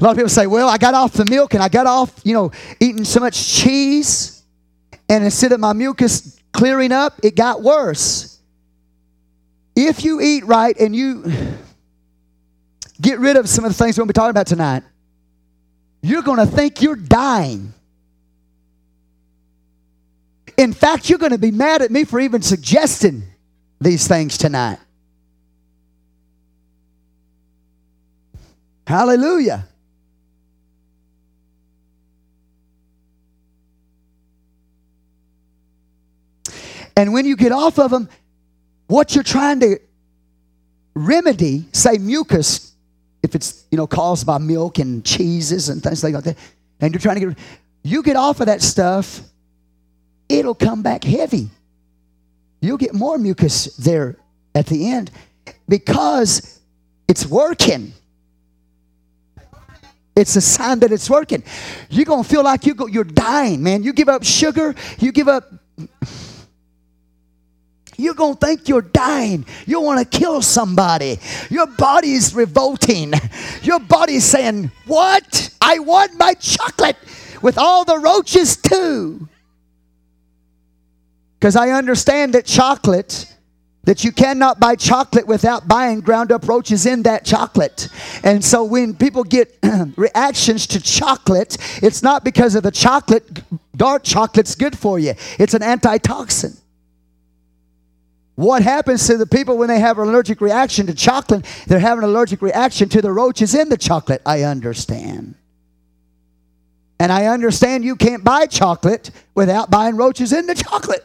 A lot of people say, well, I got off the milk and I got off, you know, eating so much cheese. And instead of my mucus clearing up, it got worse. If you eat right and you get rid of some of the things we're going to be talking about tonight, you're going to think you're dying. In fact, you're going to be mad at me for even suggesting these things tonight. Hallelujah. And when you get off of them, what you're trying to remedy, say mucus, if it's you know caused by milk and cheeses and things like that, and you're trying to get you get off of that stuff, it'll come back heavy. You'll get more mucus there at the end because it's working. It's a sign that it's working. You're to feel like you go, you're dying, man. You give up sugar, you give up. You're going to think you're dying. You want to kill somebody. Your body's revolting. Your body's saying, What? I want my chocolate with all the roaches, too. Because I understand that chocolate, that you cannot buy chocolate without buying ground up roaches in that chocolate. And so when people get reactions to chocolate, it's not because of the chocolate, dark chocolate's good for you, it's an antitoxin. What happens to the people when they have an allergic reaction to chocolate? They're having an allergic reaction to the roaches in the chocolate. I understand. And I understand you can't buy chocolate without buying roaches in the chocolate.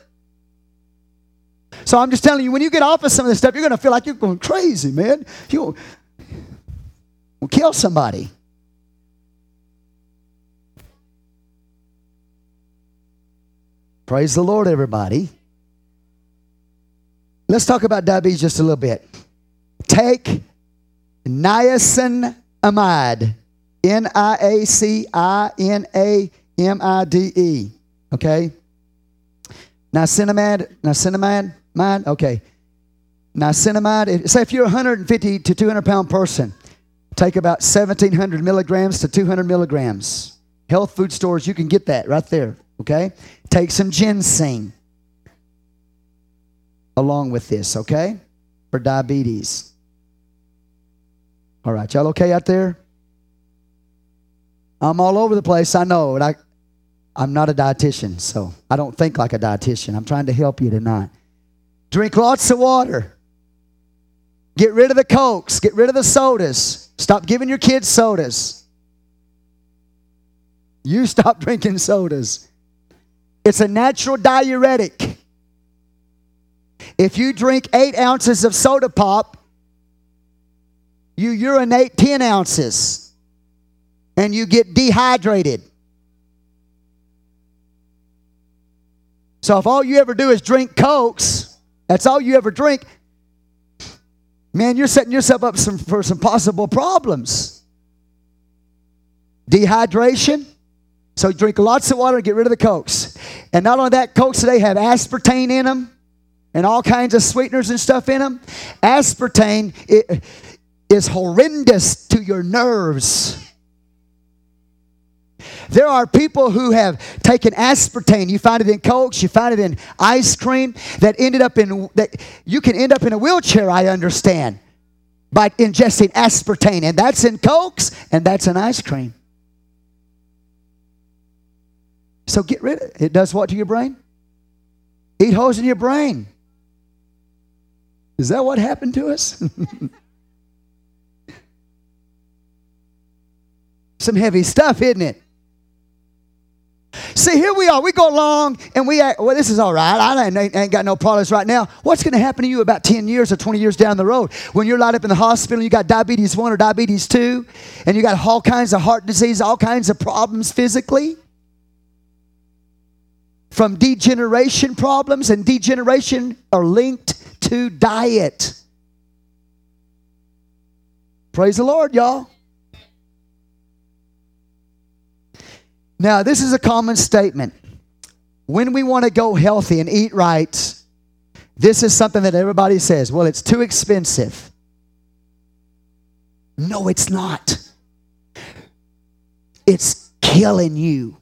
So I'm just telling you, when you get off of some of this stuff, you're going to feel like you're going crazy, man. You'll, kill somebody. Praise the Lord, everybody. Let's talk about diabetes just a little bit. Take niacinamide, N I A C I N A M I D E. Okay? Niacinamide, niacinamide, Mine? Okay. Niacinamide, say if you're a 150 to 200 pound person, take about 1700 milligrams to 200 milligrams. Health food stores, you can get that right there. Okay? Take some ginseng along with this, okay? For diabetes. All right, y'all okay out there? I'm all over the place, I know, and I, I'm not a dietitian, so I don't think like a dietitian. I'm trying to help you tonight. Drink lots of water. Get rid of the cokes. Get rid of the sodas. Stop giving your kids sodas. You stop drinking sodas. It's a natural diuretic. If you drink eight ounces of soda pop, you urinate 10 ounces and you get dehydrated. So if all you ever do is drink Cokes, that's all you ever drink, man, you're setting yourself up some, for some possible problems. Dehydration. So drink lots of water and get rid of the cokes. And not only that, cokes today have aspartame in them and all kinds of sweeteners and stuff in them. Aspartame, it, is horrendous to your nerves. There are people who have taken aspartame. You find it in cokes, you find it in ice cream that ended up in that you can end up in a wheelchair, I understand, by ingesting aspartame. And that's in cokes and that's in ice cream. So get rid of it. It does what to your brain? Eat holes in your brain. Is that what happened to us? Some heavy stuff, isn't it? See, here we are. We go along and we act, well, this is all right. I ain't, ain't got no problems right now. What's going to happen to you about 10 years or 20 years down the road when you're lined up in the hospital and you got diabetes 1 or diabetes 2 and you got all kinds of heart disease, all kinds of problems physically? From degeneration problems, and degeneration are linked to diet. Praise the Lord, y'all. Now, this is a common statement. When we want to go healthy and eat right, this is something that everybody says, well, it's too expensive. No, it's not. It's killing you.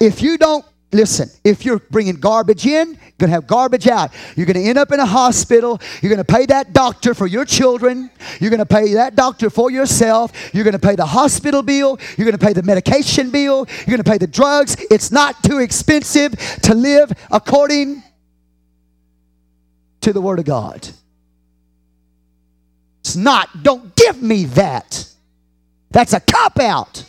If you don't Listen, if you're bringing garbage in, you're going to have garbage out. You're going to end up in a hospital. You're going to pay that doctor for your children. You're going to pay that doctor for yourself. You're going to pay the hospital bill. You're going to pay the medication bill. You're going to pay the drugs. It's not too expensive to live according to the Word of God. It's not. Don't give me that. That's a cop out.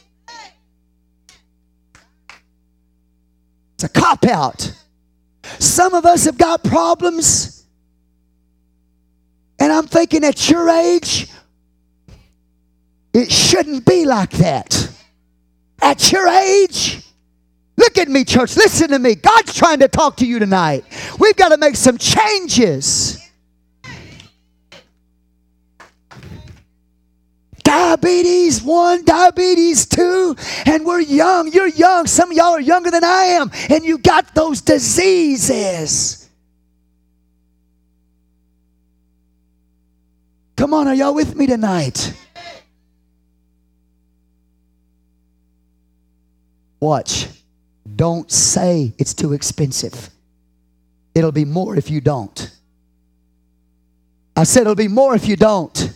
It's a cop out. Some of us have got problems. And I'm thinking at your age, it shouldn't be like that. At your age, look at me, church. Listen to me. God's trying to talk to you tonight. We've got to make some changes. Diabetes one, diabetes two, and we're young. You're young. Some of y'all are younger than I am, and you got those diseases. Come on, are y'all with me tonight? Watch. Don't say it's too expensive. It'll be more if you don't. I said it'll be more if you don't.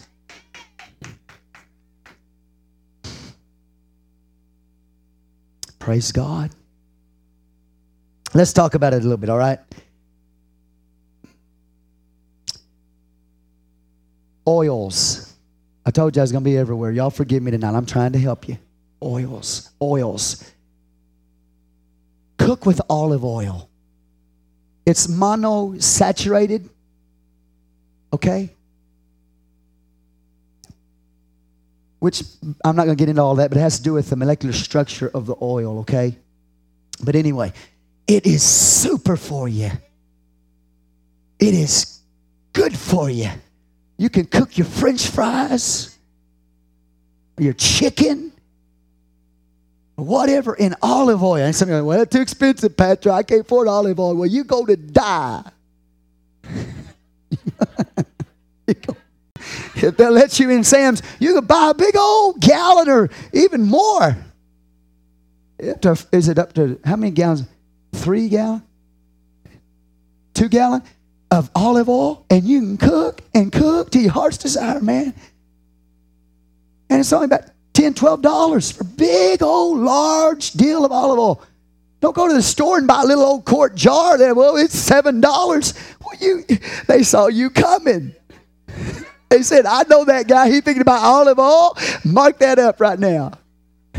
Praise God. Let's talk about it a little bit, all right? Oils. I told you I was going to be everywhere. Y'all forgive me tonight. I'm trying to help you. Oils. Oils. Cook with olive oil. It's monosaturated. Okay? Which I'm not going to get into all that, but it has to do with the molecular structure of the oil, okay? But anyway, it is super for you. It is good for you. You can cook your french fries, your chicken, whatever in olive oil. And somebody, like, well, that's too expensive, Patrick. I can't afford olive oil. Well, you go to die. you go if they'll let you in Sam's, you can buy a big old gallon or even more. To, is it up to how many gallons? Three gallon? Two gallon of olive oil, and you can cook and cook to your heart's desire, man. And it's only about 10 $12 for big old large deal of olive oil. Don't go to the store and buy a little old quart jar there. Well, it's seven dollars. Well, you they saw you coming. He said, I know that guy. He thinking about olive oil. Mark that up right now.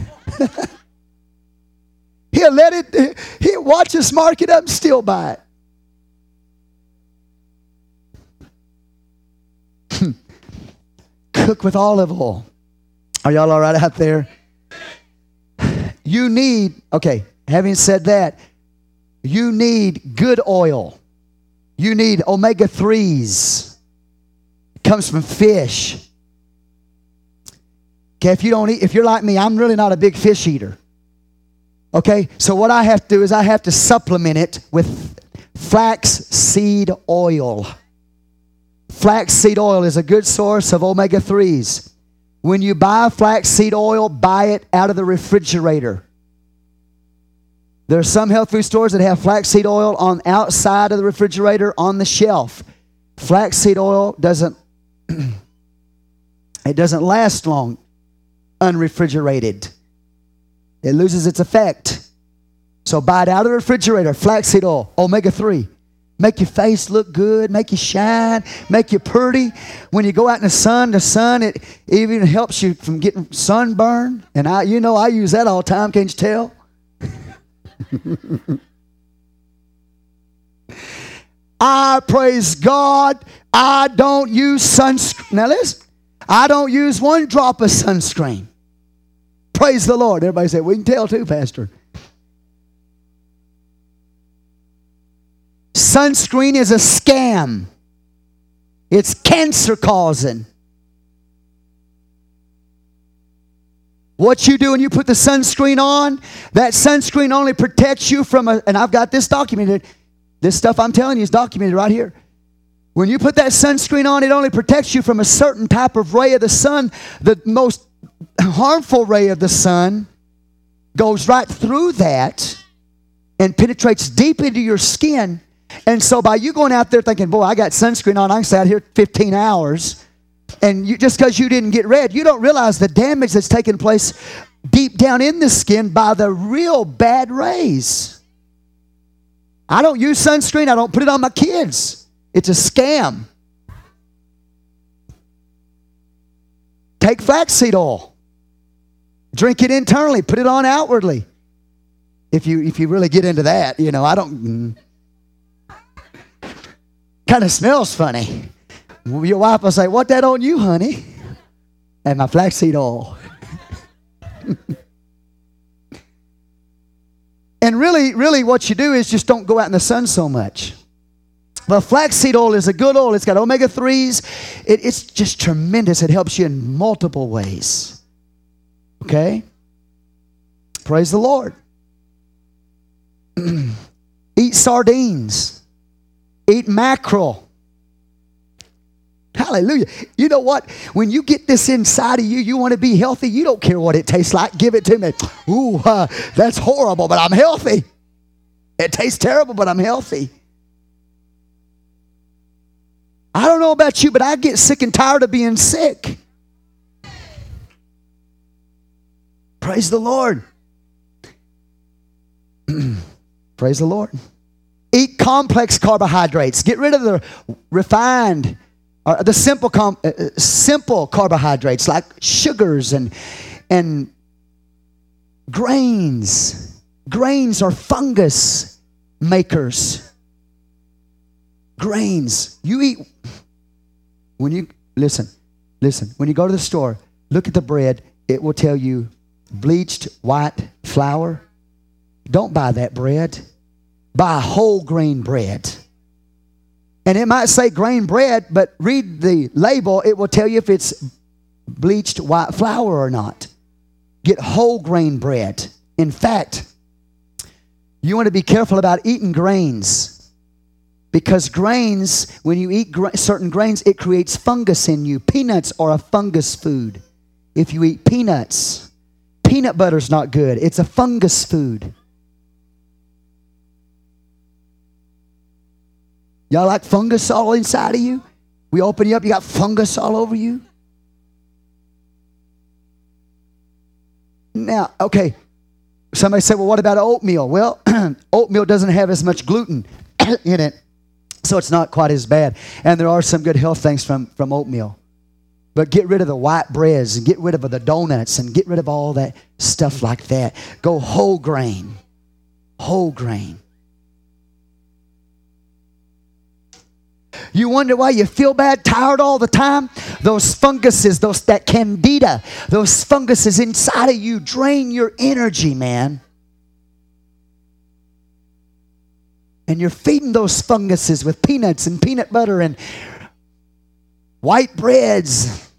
he'll let it, he'll watch us mark it up and still buy it. Cook with olive oil. Are y'all all right out there? You need, okay, having said that, you need good oil. You need omega 3s comes from fish. Okay, if you don't eat, if you're like me, I'm really not a big fish eater. Okay, so what I have to do is I have to supplement it with flax seed oil. flaxseed oil is a good source of omega 3s. When you buy flaxseed oil, buy it out of the refrigerator. There are some health food stores that have flaxseed oil on outside of the refrigerator on the shelf. Flaxseed oil doesn't it doesn't last long unrefrigerated. It loses its effect. So buy it out of the refrigerator, flaxseed oil, omega 3. Make your face look good, make you shine, make you pretty. When you go out in the sun, the sun it even helps you from getting sunburn. And I you know I use that all the time, can't you tell? I praise God. I don't use sunscreen. Now listen, I don't use one drop of sunscreen. Praise the Lord. Everybody say, we can tell too, Pastor. Sunscreen is a scam. It's cancer causing. What you do when you put the sunscreen on, that sunscreen only protects you from a, and I've got this documented. This stuff I'm telling you is documented right here. When you put that sunscreen on, it only protects you from a certain type of ray of the sun. The most harmful ray of the sun goes right through that and penetrates deep into your skin. And so by you going out there thinking, boy, I got sunscreen on, I can stay out here 15 hours. And you, just because you didn't get red, you don't realize the damage that's taking place deep down in the skin by the real bad rays. I don't use sunscreen, I don't put it on my kids. It's a scam. Take flaxseed oil. Drink it internally, put it on outwardly. If you if you really get into that, you know, I don't mm, kind of smells funny. Your wife will say, What that on you, honey? And my flaxseed oil. and really, really what you do is just don't go out in the sun so much. But flaxseed oil is a good oil. It's got omega 3s. It, it's just tremendous. It helps you in multiple ways. Okay? Praise the Lord. Eat sardines. Eat mackerel. Hallelujah. You know what? When you get this inside of you, you want to be healthy. You don't care what it tastes like. Give it to me. Ooh, uh, that's horrible, but I'm healthy. It tastes terrible, but I'm healthy. I don't know about you, but I get sick and tired of being sick. Praise the Lord. Praise the Lord. Eat complex carbohydrates. Get rid of the refined, or the simple, com, uh, uh, simple carbohydrates like sugars and and grains. Grains are fungus makers. Grains. You eat when you listen, listen. When you go to the store, look at the bread. It will tell you bleached white flour. Don't buy that bread. Buy whole grain bread. And it might say grain bread, but read the label, it will tell you if it's bleached white flour or not. Get whole grain bread. In fact, you want to be careful about eating grains because grains, when you eat gra- certain grains, it creates fungus in you. Peanuts are a fungus food. If you eat peanuts, peanut butter's not good, it's a fungus food. Y'all like fungus all inside of you? We open you up, you got fungus all over you? Now, okay, somebody said, well, what about oatmeal? Well, oatmeal doesn't have as much gluten in it, so it's not quite as bad. And there are some good health things from, from oatmeal. But get rid of the white breads and get rid of the donuts and get rid of all that stuff like that. Go whole grain. Whole grain. You wonder why you feel bad, tired all the time? Those funguses, those that candida, those funguses inside of you drain your energy, man. And you're feeding those funguses with peanuts and peanut butter and white breads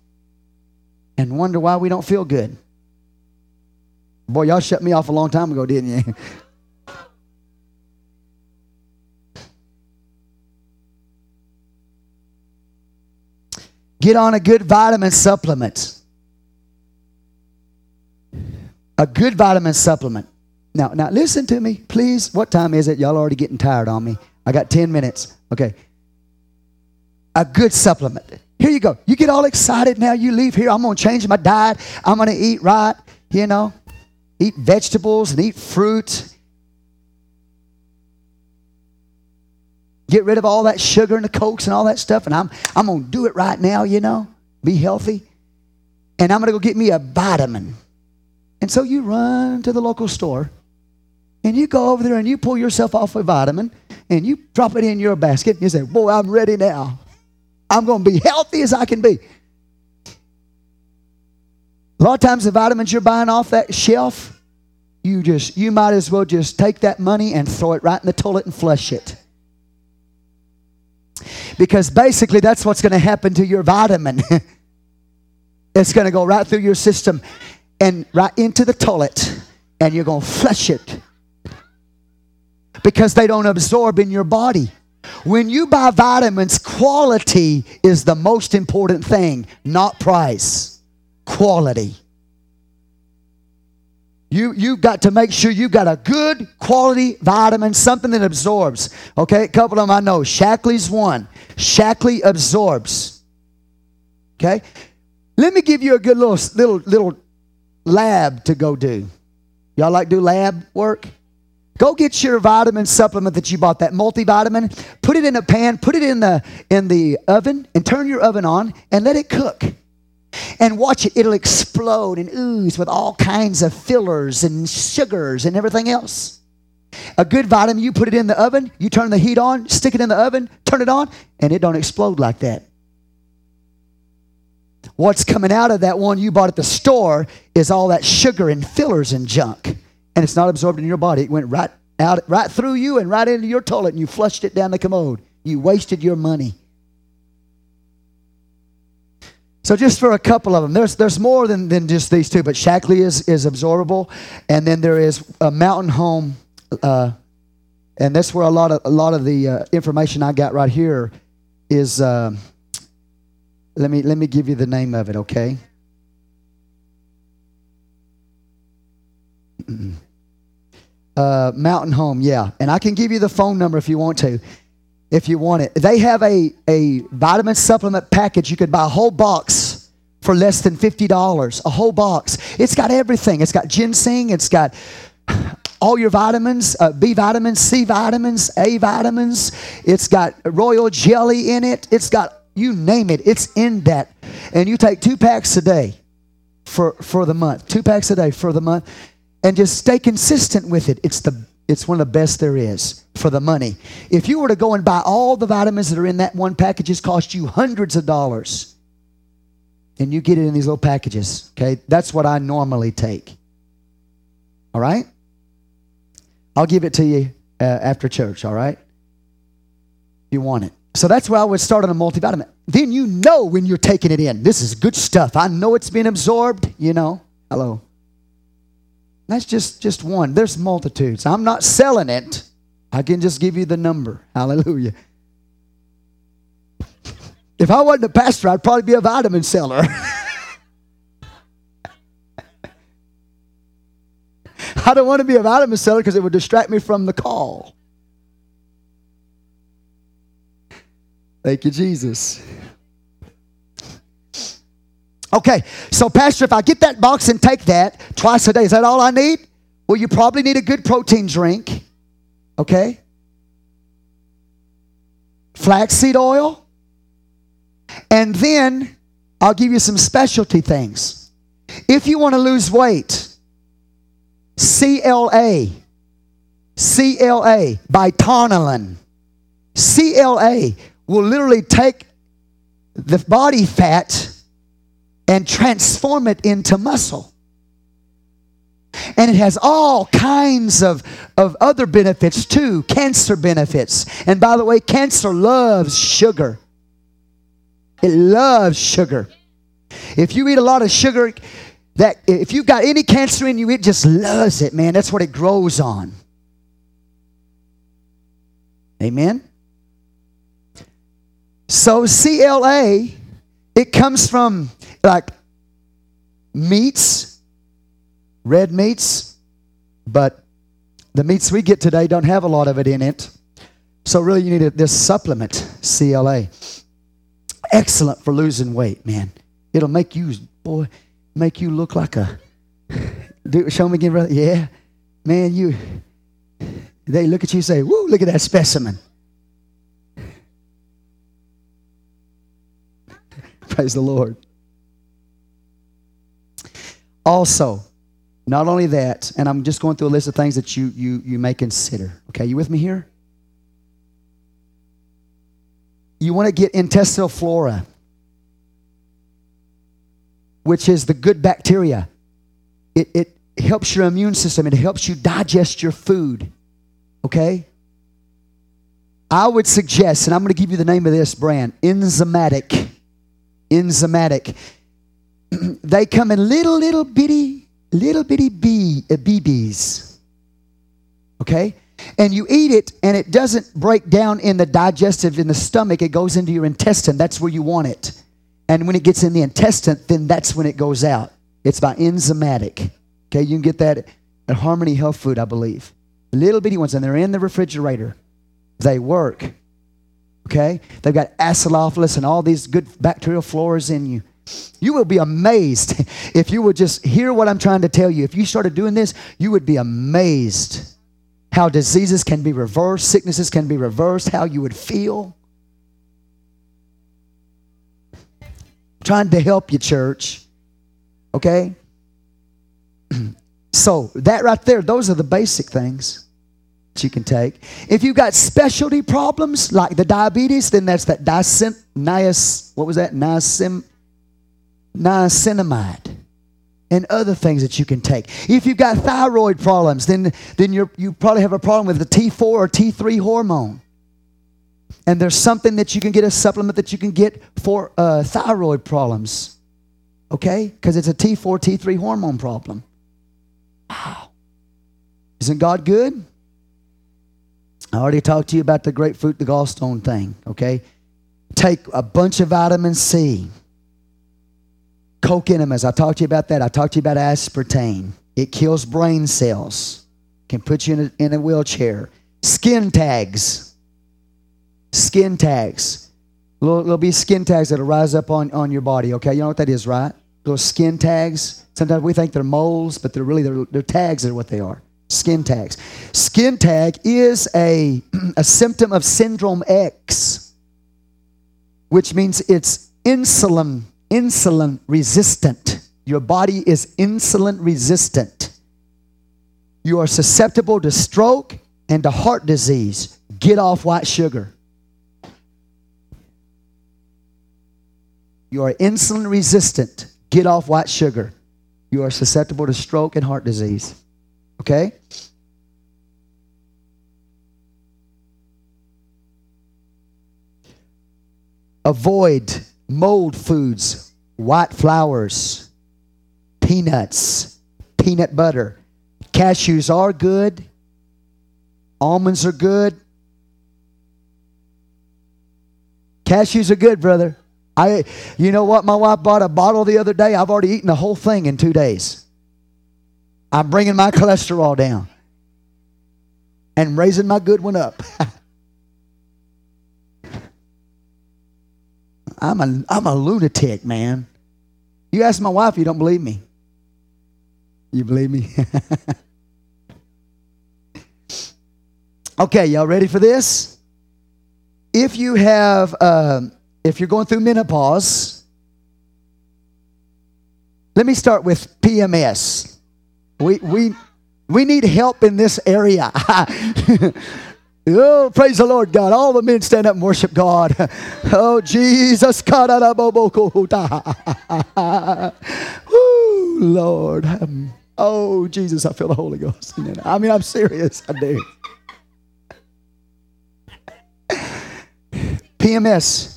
and wonder why we don't feel good. Boy, y'all shut me off a long time ago, didn't you? Get on a good vitamin supplement. A good vitamin supplement. Now, now listen to me, please. What time is it? Y'all already getting tired on me. I got 10 minutes. Okay. A good supplement. Here you go. You get all excited now. You leave here. I'm going to change my diet. I'm going to eat right, you know, eat vegetables and eat fruit. Get rid of all that sugar and the cokes and all that stuff. And I'm, I'm going to do it right now, you know, be healthy. And I'm going to go get me a vitamin. And so you run to the local store and you go over there and you pull yourself off a vitamin and you drop it in your basket and you say, Boy, I'm ready now. I'm going to be healthy as I can be. A lot of times the vitamins you're buying off that shelf, you just you might as well just take that money and throw it right in the toilet and flush it. Because basically that's what's going to happen to your vitamin. it's going to go right through your system and right into the toilet and you're going to flush it because they don't absorb in your body. When you buy vitamins, quality is the most important thing, not price. Quality. You, you've got to make sure you've got a good quality vitamin, something that absorbs. Okay, a couple of them I know. Shaklee's one. Shaklee absorbs. Okay? Let me give you a good little, little, little lab to go do. Y'all like do lab work? Go get your vitamin supplement that you bought, that multivitamin. Put it in a pan, put it in the in the oven, and turn your oven on and let it cook. And watch it, it'll explode and ooze with all kinds of fillers and sugars and everything else. A good vitamin, you put it in the oven, you turn the heat on, stick it in the oven, turn it on, and it don't explode like that. What's coming out of that one you bought at the store is all that sugar and fillers and junk and it's not absorbed in your body. It went right out, right through you and right into your toilet, and you flushed it down the commode. You wasted your money. So just for a couple of them, there's there's more than, than just these two, but Shaklee is is absorbable, and then there is a Mountain Home, uh, and that's where a lot of a lot of the uh, information I got right here is. Uh, let me let me give you the name of it, okay? Uh, Mountain Home, yeah. And I can give you the phone number if you want to, if you want it. They have a, a vitamin supplement package. You could buy a whole box for less than $50, a whole box. It's got everything. It's got ginseng, it's got all your vitamins uh, B vitamins, C vitamins, A vitamins. It's got royal jelly in it. It's got, you name it, it's in that. And you take two packs a day for, for the month. Two packs a day for the month and just stay consistent with it. It's the it's one of the best there is for the money. If you were to go and buy all the vitamins that are in that one package, it's cost you hundreds of dollars. And you get it in these little packages. Okay? That's what I normally take. All right? I'll give it to you uh, after church, all right? You want it. So that's why I would start on a multivitamin. Then you know when you're taking it in. This is good stuff. I know it's being absorbed, you know. Hello. That's just, just one. There's multitudes. I'm not selling it. I can just give you the number. Hallelujah. If I wasn't a pastor, I'd probably be a vitamin seller. I don't want to be a vitamin seller because it would distract me from the call. Thank you, Jesus. Okay, so Pastor, if I get that box and take that twice a day, is that all I need? Well, you probably need a good protein drink. Okay? Flaxseed oil. And then I'll give you some specialty things. If you want to lose weight, CLA, CLA by Tonalin. CLA will literally take the body fat and transform it into muscle. And it has all kinds of, of other benefits too, cancer benefits. And by the way, cancer loves sugar. It loves sugar. If you eat a lot of sugar, that if you've got any cancer in you, it just loves it, man. That's what it grows on. Amen. So CLA It comes from like meats, red meats, but the meats we get today don't have a lot of it in it. So really you need this supplement, CLA. Excellent for losing weight, man. It'll make you, boy, make you look like a, do, show me again, brother. Yeah. Man, you, they look at you and say, woo, look at that specimen. Praise the Lord. Also, not only that, and I'm just going through a list of things that you, you, you may consider. Okay, you with me here? You want to get intestinal flora, which is the good bacteria. It, it helps your immune system, it helps you digest your food. Okay? I would suggest, and I'm going to give you the name of this brand, Enzymatic. Enzymatic. they come in little, little bitty, little bitty bee, uh, BBs. Okay? And you eat it, and it doesn't break down in the digestive, in the stomach. It goes into your intestine. That's where you want it. And when it gets in the intestine, then that's when it goes out. It's by enzymatic. Okay, you can get that at Harmony Health Food, I believe. Little bitty ones, and they're in the refrigerator. They work. Okay? They've got acidophilus and all these good bacterial floras in you. You will be amazed if you would just hear what I'm trying to tell you. If you started doing this, you would be amazed how diseases can be reversed, sicknesses can be reversed, how you would feel. trying to help you, church. Okay? so, that right there, those are the basic things that you can take. If you've got specialty problems like the diabetes, then that's that niacin, nias, what was that? Niacin, niacinamide and other things that you can take. If you've got thyroid problems, then, then you you probably have a problem with the T4 or T3 hormone. And there's something that you can get, a supplement that you can get for uh, thyroid problems. Okay? Because it's a T4, T3 hormone problem. Wow. Isn't God good? I already talked to you about the grapefruit, the gallstone thing. Okay? Take a bunch of vitamin C. Coke enemas. I talked to you about that. I talked to you about aspartame. It kills brain cells. Can put you in a, in a wheelchair. Skin tags skin tags. There'll, there'll be skin tags that'll rise up on, on your body, okay? You know what that is, right? Those skin tags. Sometimes we think they're moles, but they're really, they're, they're tags are what they are. Skin tags. Skin tag is a, a symptom of syndrome X, which means it's insulin, insulin resistant. Your body is insulin resistant. You are susceptible to stroke and to heart disease. Get off white sugar. You are insulin resistant. Get off white sugar. You are susceptible to stroke and heart disease. Okay? Avoid mold foods, white flours, peanuts, peanut butter. Cashews are good. Almonds are good. Cashews are good, brother. I, you know what? My wife bought a bottle the other day. I've already eaten the whole thing in two days. I'm bringing my cholesterol down and raising my good one up. I'm a, I'm a lunatic, man. You ask my wife, you don't believe me. You believe me? okay, y'all ready for this? If you have. Um, if you're going through menopause, let me start with PMS. We, we, we need help in this area. oh, praise the Lord God. All the men stand up and worship God. Oh, Jesus. Woo, Lord. Oh, Jesus, I feel the Holy Ghost. I mean, I'm serious. I do. PMS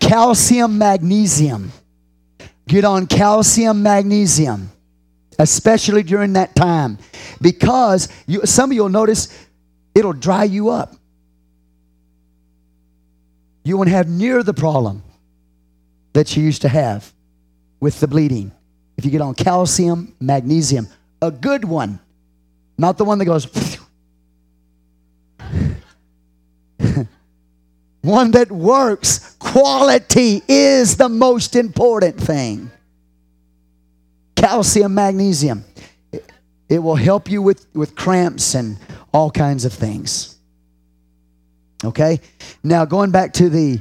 calcium, magnesium. Get on calcium, magnesium, especially during that time, because you, some of you'll notice it'll dry you up. You won't have near the problem that you used to have with the bleeding. If you get on calcium, magnesium, a good one, not the one that goes. one that works. Quality is the most important thing. Calcium, magnesium. It, will help you with, with cramps and all kinds of things. Okay? Now going back to the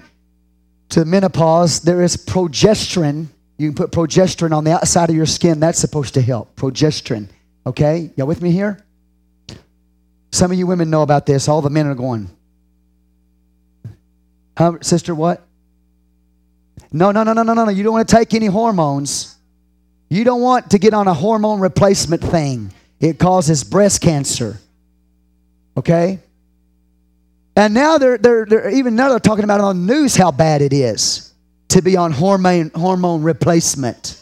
to menopause, there is progesterone. You can put progesterone on the outside of your skin. That's supposed to help. Progesterone. Okay? Y'all with me here? Some of you women know about this. All the men are going. Huh, sister, what? No, no, no, no, no, no. You don't want to take any hormones. You don't want to get on a hormone replacement thing. It causes breast cancer. Okay? And now they're, they're, they're even now they're talking about on the news how bad it is to be on hormone, hormone replacement.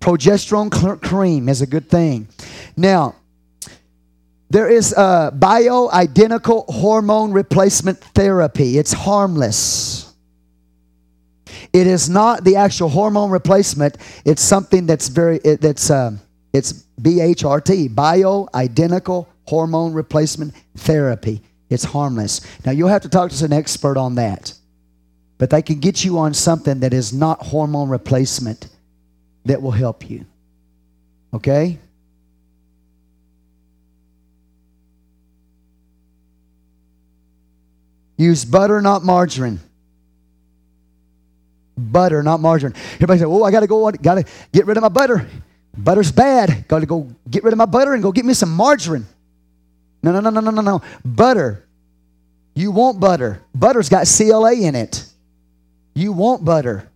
Progesterone cream is a good thing. Now, there is a bioidentical hormone replacement therapy. It's harmless. It is not the actual hormone replacement. It's something that's very it, that's uh, it's BHRT, bioidentical hormone replacement therapy. It's harmless. Now you'll have to talk to an expert on that. But they can get you on something that is not hormone replacement that will help you. Okay? Use butter, not margarine. Butter, not margarine. Everybody say, "Oh, I got to go. Got to get rid of my butter. Butter's bad. Got to go get rid of my butter and go get me some margarine." No, no, no, no, no, no, no. Butter. You want butter. Butter's got CLA in it. You want butter,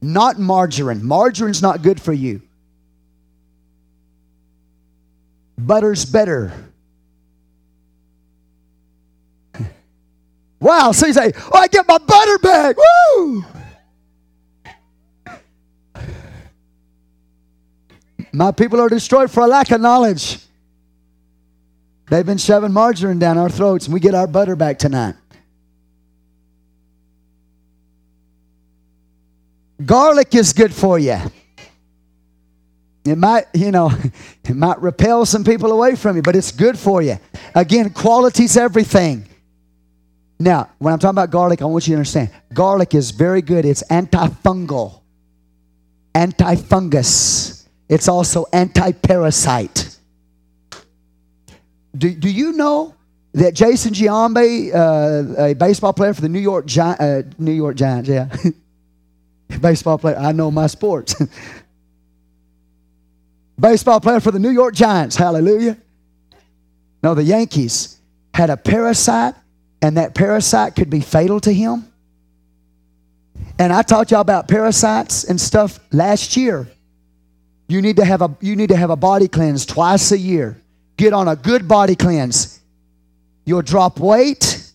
not margarine. Margarine's not good for you. Butter's better. Wow. So you say, oh, I get my butter back. Woo! My people are destroyed for a lack of knowledge. They've been shoving margarine down our throats, and we get our butter back tonight. Garlic is good for you. It might, you know, it might repel some people away from you, but it's good for you. Again, quality's everything. Now, when I'm talking about garlic, I want you to understand garlic is very good. It's antifungal, antifungus. It's also anti-parasite. Do, do you know that Jason Giambi, uh, a baseball player for the New York Gi- uh, New York Giants, yeah, baseball player. I know my sports. baseball player for the New York Giants. Hallelujah. No, the Yankees had a parasite and that parasite could be fatal to him. And I taught y'all about parasites and stuff last year. You need to have a you need to have a body cleanse twice a year. Get on a good body cleanse. You'll drop weight.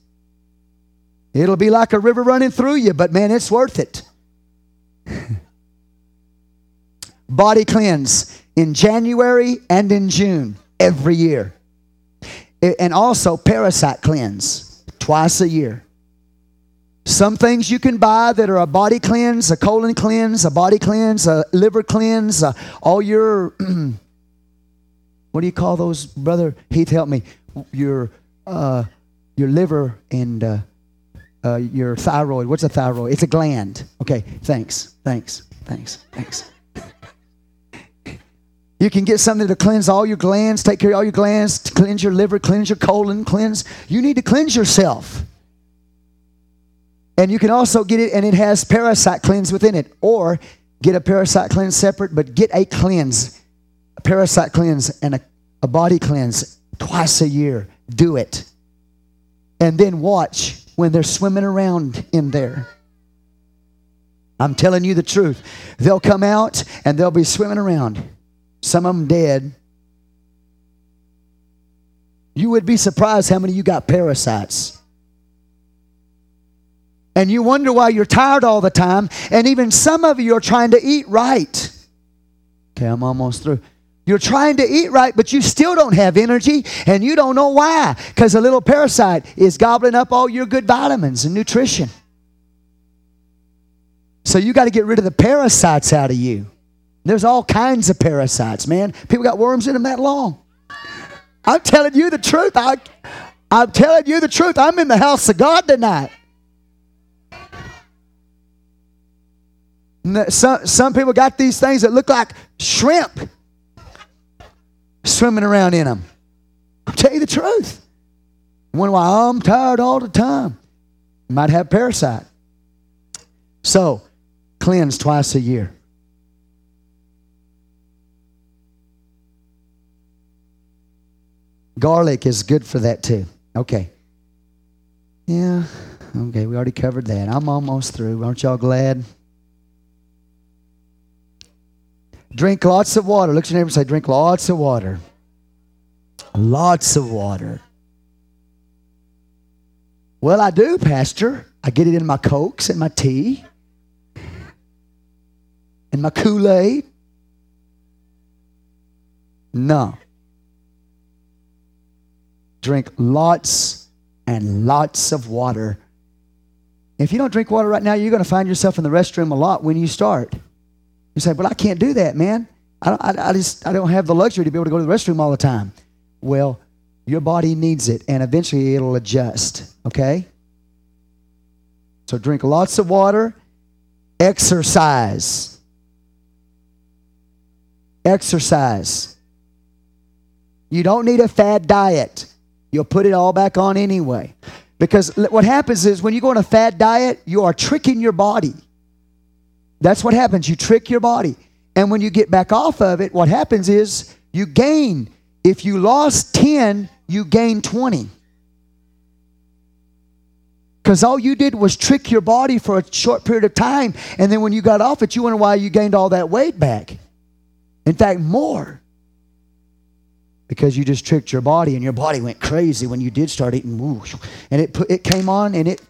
It'll be like a river running through you, but man, it's worth it. body cleanse in January and in June every year. And also parasite cleanse twice a year. Some things you can buy that are a body cleanse, a colon cleanse, a body cleanse, a liver cleanse, uh, all your, what do you call those, brother Heath? Help me. Your, uh, your liver and uh, uh, your thyroid. What's a thyroid? It's a gland. Okay, thanks, thanks, thanks, thanks. You can get something to cleanse all your glands, take care of all your glands, cleanse your liver, cleanse your colon, cleanse. You need to cleanse yourself. And you can also get it, and it has parasite cleanse within it. Or get a parasite cleanse separate, but get a cleanse, parasite cleanse, and a, a body cleanse twice a year. Do it. And then watch when they're swimming around in there. I'm telling you the truth. They'll come out and they'll be swimming around some of them dead. You would be surprised how many you got parasites. And you wonder why you're tired all the time. And even some of you are trying to eat right. Okay, I'm almost through. You're trying to eat right, but you still don't have energy, and you don't know why. Because a little parasite is gobbling up all your good vitamins and nutrition. So you got to get rid of the parasites out of you. There's all kinds of parasites, man. People got worms in them that long. I'm telling you the truth. I, I'm telling you the truth. I'm in the house of God tonight. Some, some people got these things that look like shrimp swimming around in them. I'll tell you the truth. Wonder why I'm tired all the time. Might have parasite. So, cleanse twice a year. Garlic is good for that too. Okay. Yeah. Okay, we already covered that. I'm almost through. Aren't y'all glad? Drink lots of water. Look at your neighbor and say, drink lots of water. Lots of water. Well, I do, Pastor. I get it in my Cokes and my tea and my Kool Aid. No. Drink lots and lots of water. If you don't drink water right now, you're going to find yourself in the restroom a lot when you start. You say, "Well, I can't do that, man. I, don't, I, I just I don't have the luxury to be able to go to the restroom all the time." Well, your body needs it, and eventually it'll adjust. Okay. So drink lots of water. Exercise. Exercise. You don't need a fad diet. You'll put it all back on anyway. Because what happens is when you go on a fad diet, you are tricking your body. That's what happens. You trick your body. And when you get back off of it, what happens is you gain. If you lost 10, you gain 20. Because all you did was trick your body for a short period of time. And then when you got off it, you wonder why you gained all that weight back. In fact, more. Because you just tricked your body and your body went crazy when you did start eating. And it, put, it came on and it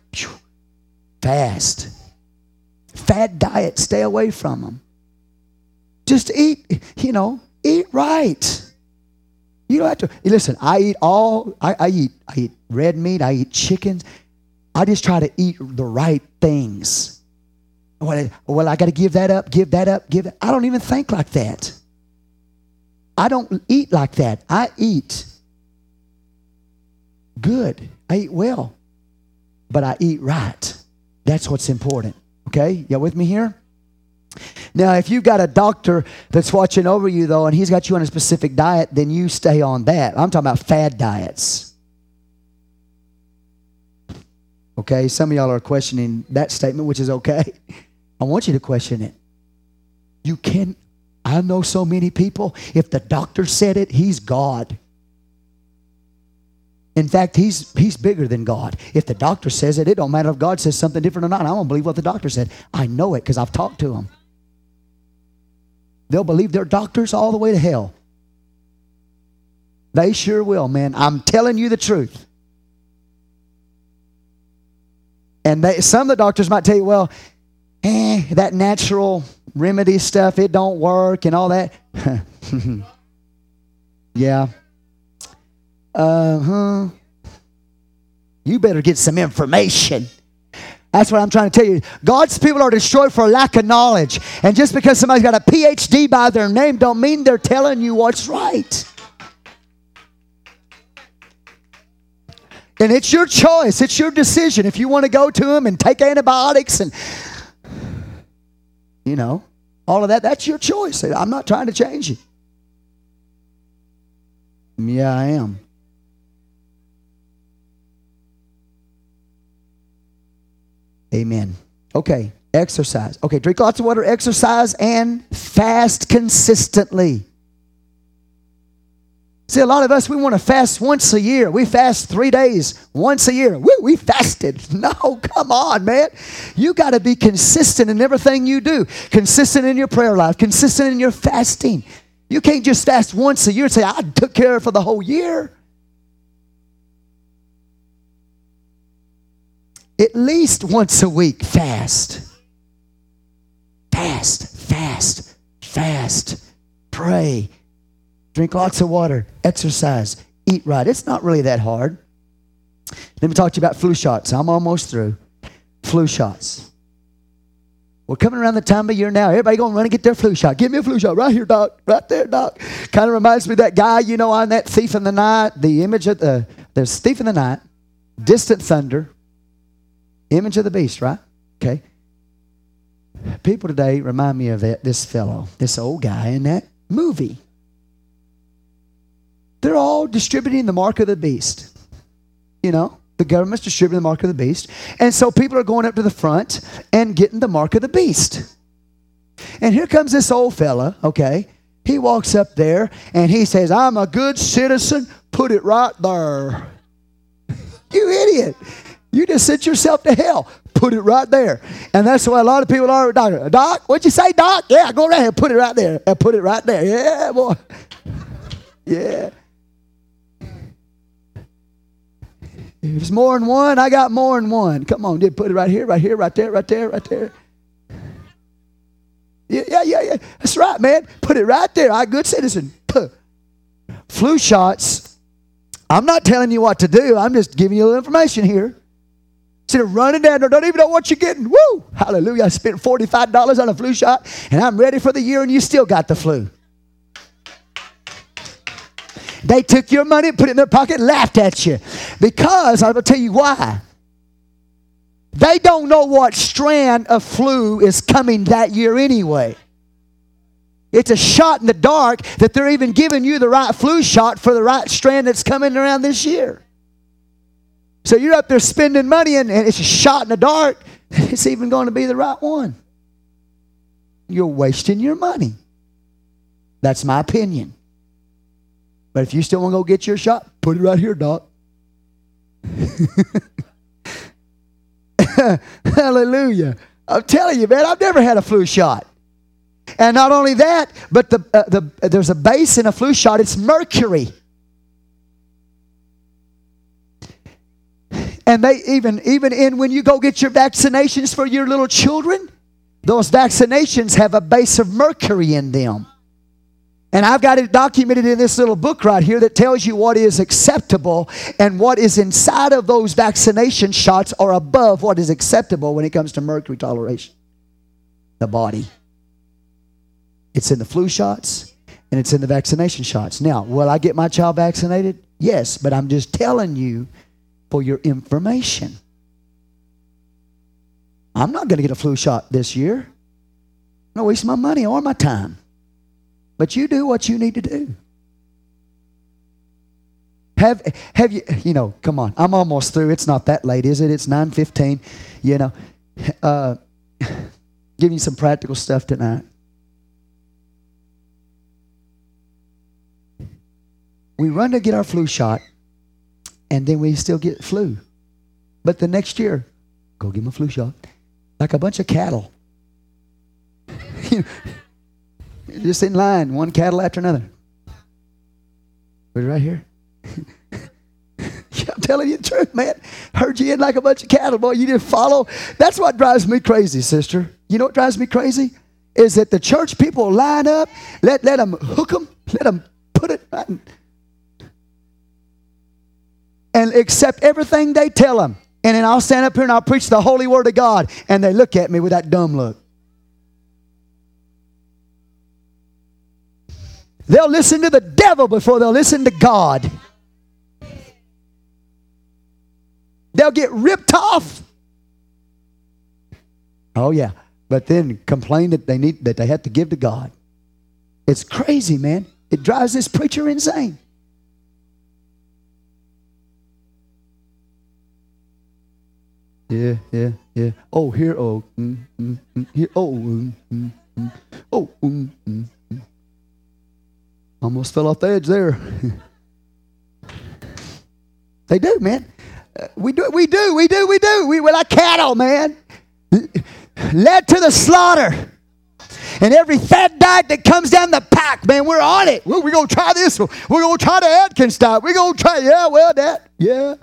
fast. Fad diet, stay away from them. Just eat, you know, eat right. You don't have to listen. I eat all. I, I eat. I eat red meat. I eat chickens. I just try to eat the right things. Well, well I got to give that up. Give that up. Give. That. I don't even think like that. I don't eat like that. I eat good. I eat well, but I eat right. That's what's important. Okay? Y'all with me here? Now, if you've got a doctor that's watching over you, though, and he's got you on a specific diet, then you stay on that. I'm talking about fad diets. Okay? Some of y'all are questioning that statement, which is okay. I want you to question it. You can, I know so many people, if the doctor said it, he's God. In fact, he's, he's bigger than God. If the doctor says it, it don't matter if God says something different or not. I don't believe what the doctor said. I know it because I've talked to him. They'll believe their doctors all the way to hell. They sure will, man. I'm telling you the truth. And they, some of the doctors might tell you, well, eh, that natural remedy stuff, it don't work and all that. yeah, uh huh. You better get some information. That's what I'm trying to tell you. God's people are destroyed for lack of knowledge. And just because somebody's got a PhD by their name don't mean they're telling you what's right. And it's your choice. It's your decision if you want to go to them and take antibiotics and you know, all of that. That's your choice. I'm not trying to change you. Yeah, I am. Amen. Okay, exercise. Okay, drink lots of water, exercise, and fast consistently. See, a lot of us, we want to fast once a year. We fast three days once a year. We, we fasted. No, come on, man. You got to be consistent in everything you do, consistent in your prayer life, consistent in your fasting. You can't just fast once a year and say, I took care for the whole year. At least once a week fast. Fast, fast, fast. Pray. Drink lots of water. Exercise. Eat right. It's not really that hard. Let me talk to you about flu shots. I'm almost through. Flu shots. We're coming around the time of year now. Everybody going to run and get their flu shot. Give me a flu shot right here, doc. Right there, doc. Kind of reminds me of that guy, you know, on that thief in the night. The image of the there's thief in the night, distant thunder, image of the beast, right? Okay. People today remind me of that this fellow, this old guy in that movie. They're all distributing the mark of the beast. You know, the government's distributing the mark of the beast. And so people are going up to the front and getting the mark of the beast. And here comes this old fella, okay? He walks up there and he says, I'm a good citizen. Put it right there. you idiot. You just sent yourself to hell. Put it right there. And that's why a lot of people are, Doc, Doc what'd you say, Doc? Yeah, go right here. Put it right there. And Put it right there. Yeah, boy. Yeah. If it's more than one, I got more than one. Come on, did put it right here, right here, right there, right there, right there. Yeah, yeah, yeah, yeah. That's right, man. Put it right there. I good citizen. Puh. Flu shots. I'm not telling you what to do. I'm just giving you a little information here. Instead of running down there, don't even know what you're getting. Woo! Hallelujah. I spent $45 on a flu shot and I'm ready for the year and you still got the flu. They took your money, put it in their pocket, laughed at you. Because, I'm going to tell you why. They don't know what strand of flu is coming that year anyway. It's a shot in the dark that they're even giving you the right flu shot for the right strand that's coming around this year. So you're up there spending money and, and it's a shot in the dark. It's even going to be the right one. You're wasting your money. That's my opinion. But if you still want to go get your shot, put it right here, Doc. Hallelujah. I'm telling you, man, I've never had a flu shot. And not only that, but the, uh, the, there's a base in a flu shot, it's mercury. And they even, even in when you go get your vaccinations for your little children, those vaccinations have a base of mercury in them. And I've got it documented in this little book right here that tells you what is acceptable and what is inside of those vaccination shots are above what is acceptable when it comes to mercury toleration. The body. It's in the flu shots and it's in the vaccination shots. Now, will I get my child vaccinated? Yes, but I'm just telling you for your information. I'm not going to get a flu shot this year. I'm to waste my money or my time. But you do what you need to do. Have have you you know, come on. I'm almost through. It's not that late, is it? It's 9:15. You know, uh give you some practical stuff tonight. We run to get our flu shot and then we still get flu. But the next year, go give them a flu shot. Like a bunch of cattle. just in line, one cattle after another. But right here. I'm telling you the truth, man. Herd you in like a bunch of cattle, boy. You didn't follow. That's what drives me crazy, sister. You know what drives me crazy? Is that the church people line up, let, let them hook them, let them put it right in, and accept everything they tell them. And then I'll stand up here and I'll preach the holy word of God. And they look at me with that dumb look. They'll listen to the devil before they'll listen to God. They'll get ripped off. Oh yeah, but then complain that they need that they have to give to God. It's crazy, man. It drives this preacher insane. Yeah, yeah, yeah. Oh, here, oh, mm, mm, mm, here, oh, mm, mm, mm. oh, mm, mm. Almost fell off the edge there. they do, man. Uh, we do, we do, we do, we do. We, we're like cattle, man. Led to the slaughter. And every fat diet that comes down the pack, man, we're on it. We're, we're going to try this. We're going to try the Atkins diet. We're going to try, yeah, well, that, yeah.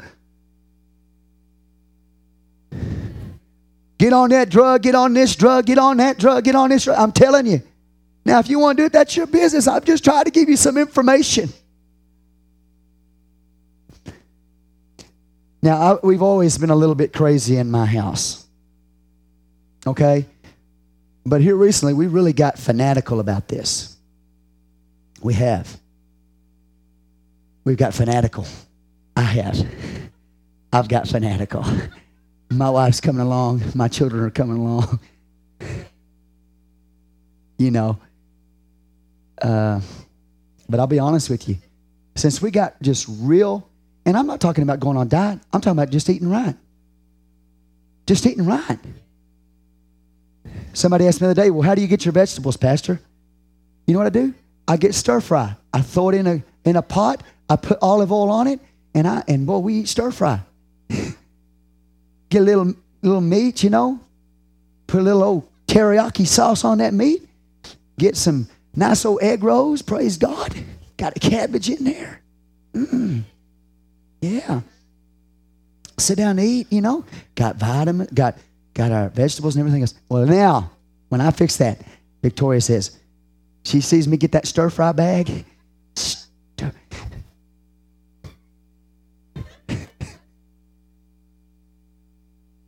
Get on that drug, get on this drug, get on that drug, get on this drug. I'm telling you. Now, if you want to do it, that's your business. I'm just trying to give you some information. Now, I, we've always been a little bit crazy in my house. Okay? But here recently, we really got fanatical about this. We have. We've got fanatical. I have. I've got fanatical. My wife's coming along. My children are coming along. you know. Uh, but I'll be honest with you. Since we got just real, and I'm not talking about going on diet, I'm talking about just eating right. Just eating right. Somebody asked me the other day, well, how do you get your vegetables, Pastor? You know what I do? I get stir fry. I throw it in a in a pot. I put olive oil on it, and I and boy, we eat stir fry. Get a little little meat, you know. Put a little old teriyaki sauce on that meat. Get some nice old egg rolls. Praise God. Got a cabbage in there. Mm. Yeah. Sit down and eat, you know. Got vitamin, got got our vegetables and everything else. Well, now, when I fix that, Victoria says, she sees me get that stir fry bag.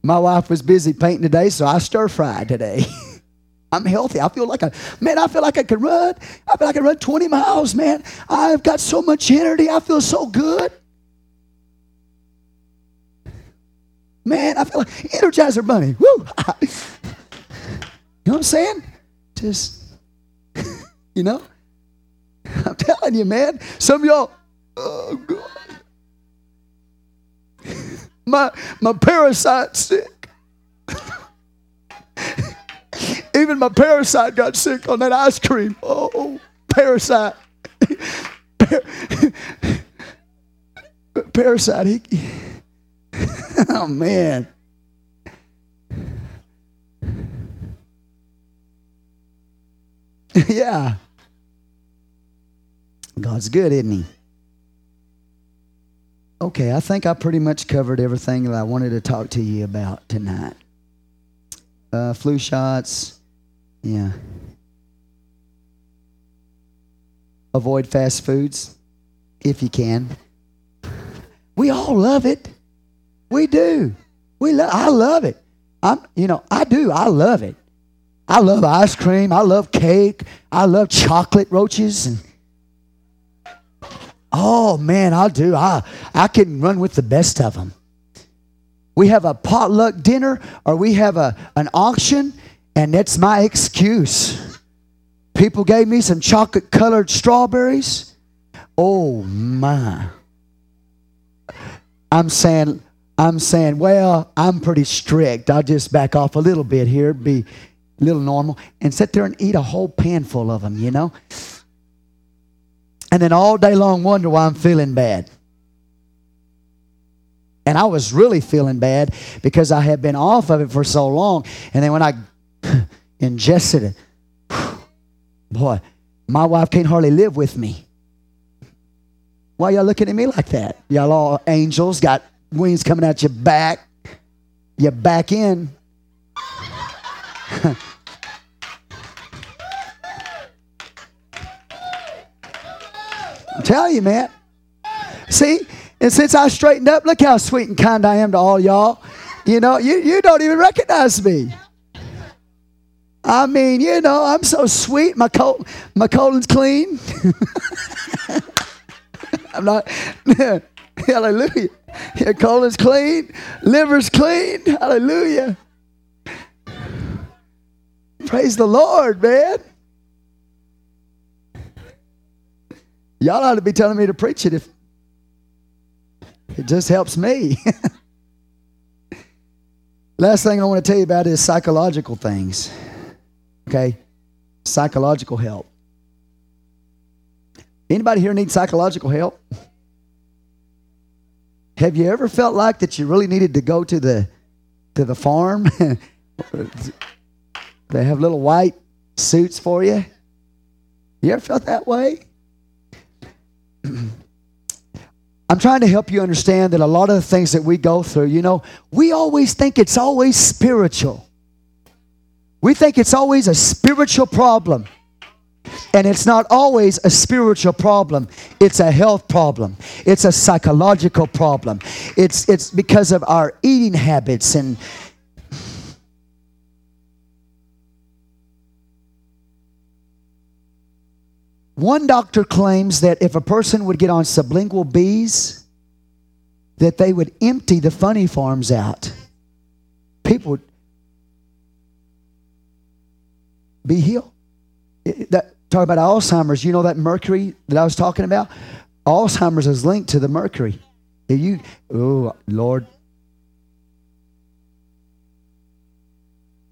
My wife was busy painting today, so I stir fried today. I'm healthy. I feel like a man. I feel like I could run. I feel like I run 20 miles, man. I've got so much energy. I feel so good. Man, I feel like Energizer Bunny. Woo! you know what I'm saying? Just, you know? I'm telling you, man. Some of y'all, oh God. My, my parasite sick. Even my parasite got sick on that ice cream. Oh, parasite. parasite. He, oh, man. yeah. God's good, isn't He? Okay, I think I pretty much covered everything that I wanted to talk to you about tonight. Uh, flu shots, yeah. Avoid fast foods if you can. We all love it. We do. We love. I love it. I'm. You know. I do. I love it. I love ice cream. I love cake. I love chocolate roaches and. Oh man, I do. I I can run with the best of them. We have a potluck dinner or we have a an auction, and that's my excuse. People gave me some chocolate colored strawberries. Oh my. I'm saying, I'm saying, well, I'm pretty strict. I'll just back off a little bit here, be a little normal, and sit there and eat a whole pan full of them, you know? And then all day long wonder why I'm feeling bad. And I was really feeling bad because I had been off of it for so long. And then when I ingested it, boy, my wife can't hardly live with me. Why y'all looking at me like that? Y'all all angels, got wings coming out your back. Your back in. I'm you, man. See, and since I straightened up, look how sweet and kind I am to all y'all. You know, you, you don't even recognize me. I mean, you know, I'm so sweet. My, col- my colon's clean. I'm not. Hallelujah. Your colon's clean, liver's clean. Hallelujah. Praise the Lord, man. Y'all ought to be telling me to preach it if it just helps me. Last thing I want to tell you about is psychological things. Okay? Psychological help. Anybody here need psychological help? Have you ever felt like that you really needed to go to the to the farm? they have little white suits for you. You ever felt that way? I'm trying to help you understand that a lot of the things that we go through, you know, we always think it's always spiritual. We think it's always a spiritual problem. And it's not always a spiritual problem. It's a health problem. It's a psychological problem. It's, it's because of our eating habits and One doctor claims that if a person would get on sublingual B's, that they would empty the funny farms out. People would be healed. That talk about Alzheimer's. You know that mercury that I was talking about. Alzheimer's is linked to the mercury. If you, oh Lord.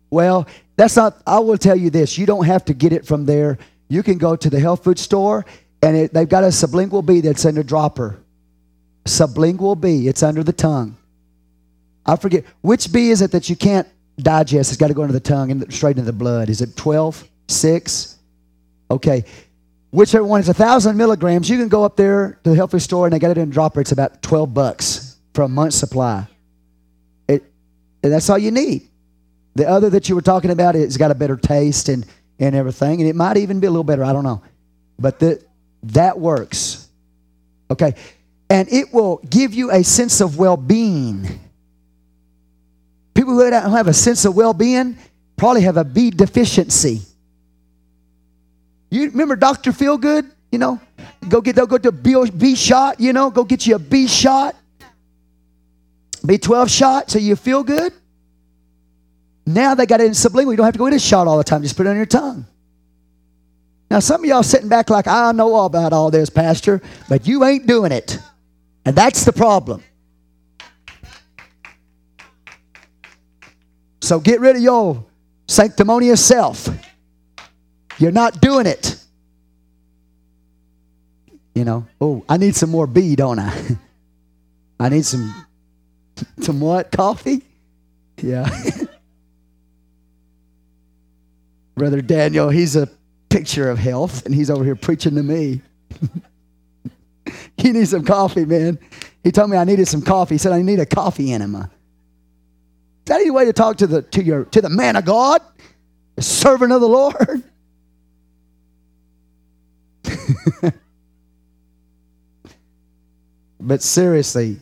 Well, that's not. I will tell you this: you don't have to get it from there. You can go to the health food store, and it, they've got a sublingual B that's in a dropper. Sublingual B. It's under the tongue. I forget which B is it that you can't digest. It's got to go into the tongue and straight into the blood. Is it 12, 6? Okay. Whichever one is a thousand milligrams, you can go up there to the health food store and they got it in a dropper. It's about 12 bucks for a month's supply. It, and that's all you need. The other that you were talking about, it's got a better taste and, and everything. And it might even be a little better. I don't know. But the, that works. Okay. And it will give you a sense of well being. People who don't have a sense of well being probably have a B deficiency. You remember Dr. Feelgood? You know, go get they'll go to B, B shot, you know, go get you a B shot, B12 shot so you feel good. Now they got it in sublingual. You don't have to go in a shot all the time. Just put it on your tongue. Now, some of y'all sitting back like, I know all about all this, Pastor, but you ain't doing it. And that's the problem. So get rid of your sanctimonious self. You're not doing it. You know, oh, I need some more B, don't I? I need some some what? Coffee? Yeah. Brother Daniel, he's a picture of health, and he's over here preaching to me. he needs some coffee, man. He told me I needed some coffee. He said I need a coffee enema. Is that any way to talk to the to your to the man of God, the servant of the Lord? but seriously,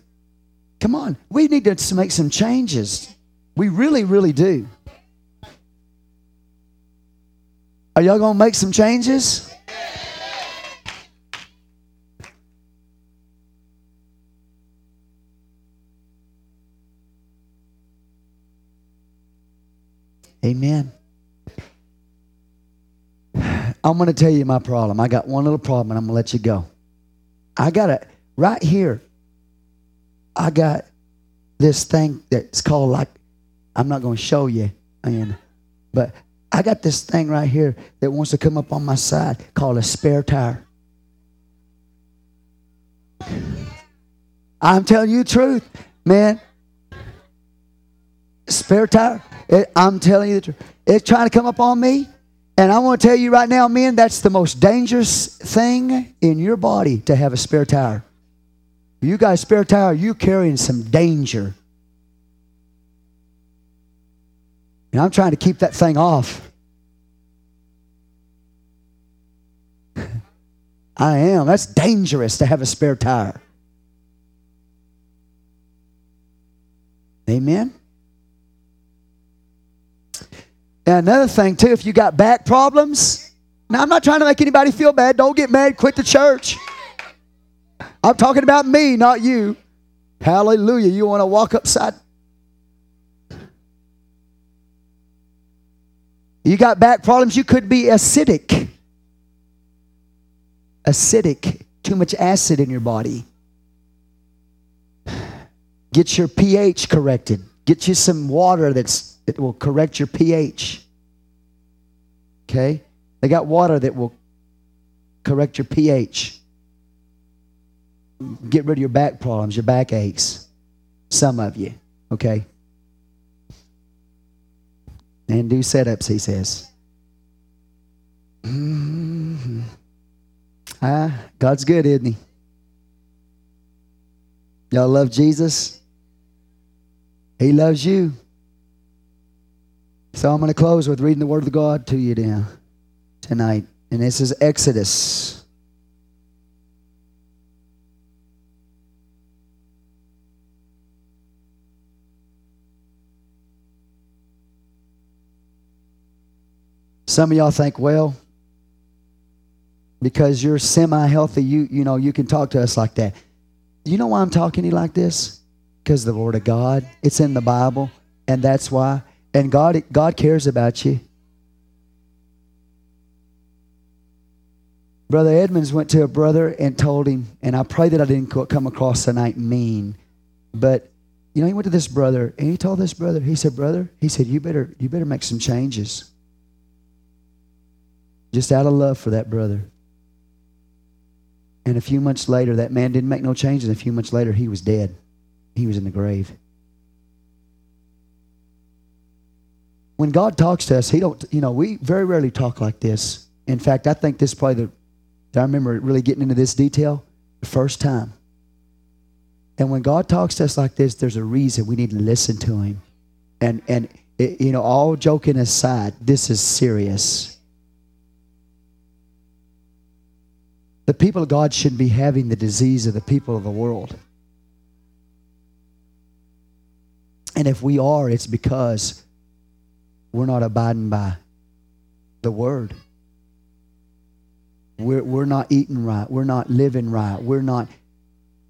come on. We need to make some changes. We really, really do. Are y'all going to make some changes? Amen. I'm going to tell you my problem. I got one little problem and I'm going to let you go. I got it right here. I got this thing that's called like, I'm not going to show you, and, but I got this thing right here that wants to come up on my side called a spare tire. I'm telling you the truth, man. Spare tire. It, I'm telling you the truth. It's trying to come up on me. And I want to tell you right now, men, that's the most dangerous thing in your body to have a spare tire. You got a spare tire, you're carrying some danger. And I'm trying to keep that thing off. I am. That's dangerous to have a spare tire. Amen. And another thing, too, if you got back problems, now I'm not trying to make anybody feel bad. Don't get mad, quit the church. I'm talking about me, not you. Hallelujah. You want to walk upside You got back problems, you could be acidic. Acidic, too much acid in your body. Get your pH corrected. Get you some water that's that will correct your pH. Okay? They got water that will correct your pH. Get rid of your back problems, your back aches. Some of you. Okay? And do setups, he says. Mm-hmm. Ah, God's good, isn't he? Y'all love Jesus? He loves you. So I'm going to close with reading the Word of God to you now tonight. And this is Exodus Some of y'all think, well, because you're semi-healthy, you you know you can talk to us like that. You know why I'm talking to you like this? Because the Word of God, it's in the Bible, and that's why. And God, God cares about you. Brother Edmonds went to a brother and told him, and I pray that I didn't come across tonight mean, but you know, he went to this brother and he told this brother, he said, Brother, he said, You better you better make some changes. Just out of love for that brother. And a few months later, that man didn't make no changes. A few months later, he was dead. He was in the grave. When God talks to us, He don't, you know, we very rarely talk like this. In fact, I think this is probably the, I remember really getting into this detail the first time. And when God talks to us like this, there's a reason we need to listen to Him. And, and it, you know, all joking aside, this is serious. The people of God shouldn't be having the disease of the people of the world. And if we are, it's because we're not abiding by the word. We're, we're not eating right. We're not living right. We're not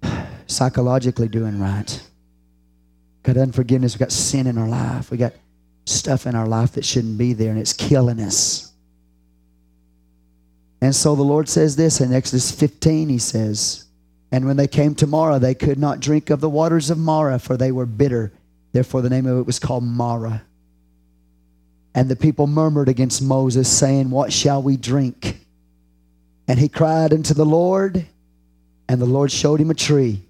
psychologically doing right. Got unforgiveness. We've got sin in our life. We got stuff in our life that shouldn't be there, and it's killing us. And so the Lord says this in Exodus 15, He says, And when they came to Marah, they could not drink of the waters of Marah, for they were bitter. Therefore, the name of it was called Marah. And the people murmured against Moses, saying, What shall we drink? And he cried unto the Lord, and the Lord showed him a tree,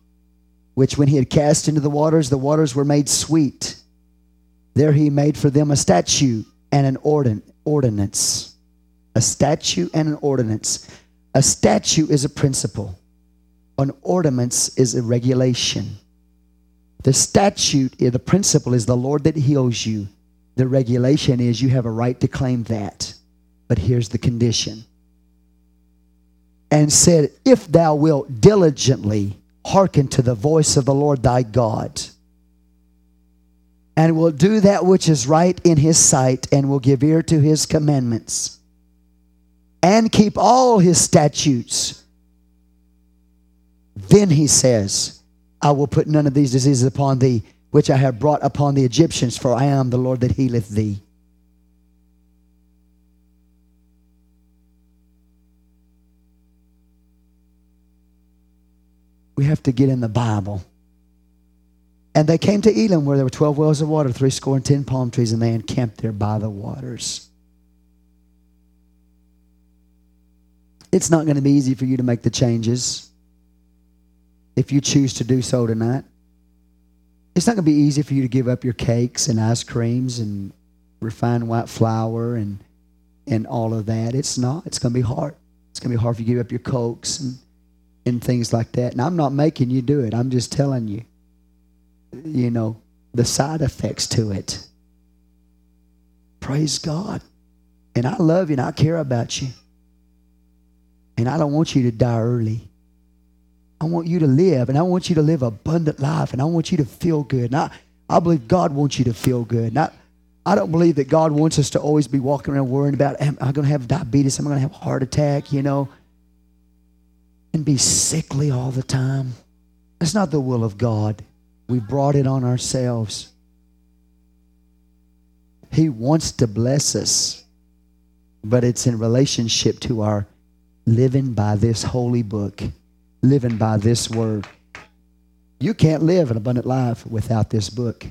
which when he had cast into the waters, the waters were made sweet. There he made for them a statute and an ordinance. A statute and an ordinance. A statute is a principle, an ordinance is a regulation. The statute, eh, the principle is the Lord that heals you. The regulation is you have a right to claim that. But here's the condition. And said, If thou wilt diligently hearken to the voice of the Lord thy God, and will do that which is right in his sight, and will give ear to his commandments, and keep all his statutes, then he says, I will put none of these diseases upon thee, which I have brought upon the Egyptians, for I am the Lord that healeth thee. We have to get in the Bible. And they came to Elim, where there were 12 wells of water, three score and ten palm trees, and they encamped there by the waters. It's not going to be easy for you to make the changes if you choose to do so tonight. It's not going to be easy for you to give up your cakes and ice creams and refined white flour and and all of that. It's not. It's going to be hard. It's going to be hard if you to give up your cokes and and things like that. And I'm not making you do it. I'm just telling you. You know the side effects to it. Praise God. And I love you and I care about you. And I don't want you to die early. I want you to live, and I want you to live abundant life, and I want you to feel good. And I, I believe God wants you to feel good. And I, I don't believe that God wants us to always be walking around worrying about, am I going to have diabetes? Am I going to have a heart attack? You know, and be sickly all the time. That's not the will of God. We brought it on ourselves. He wants to bless us, but it's in relationship to our living by this holy book living by this word. You can't live an abundant life without this book.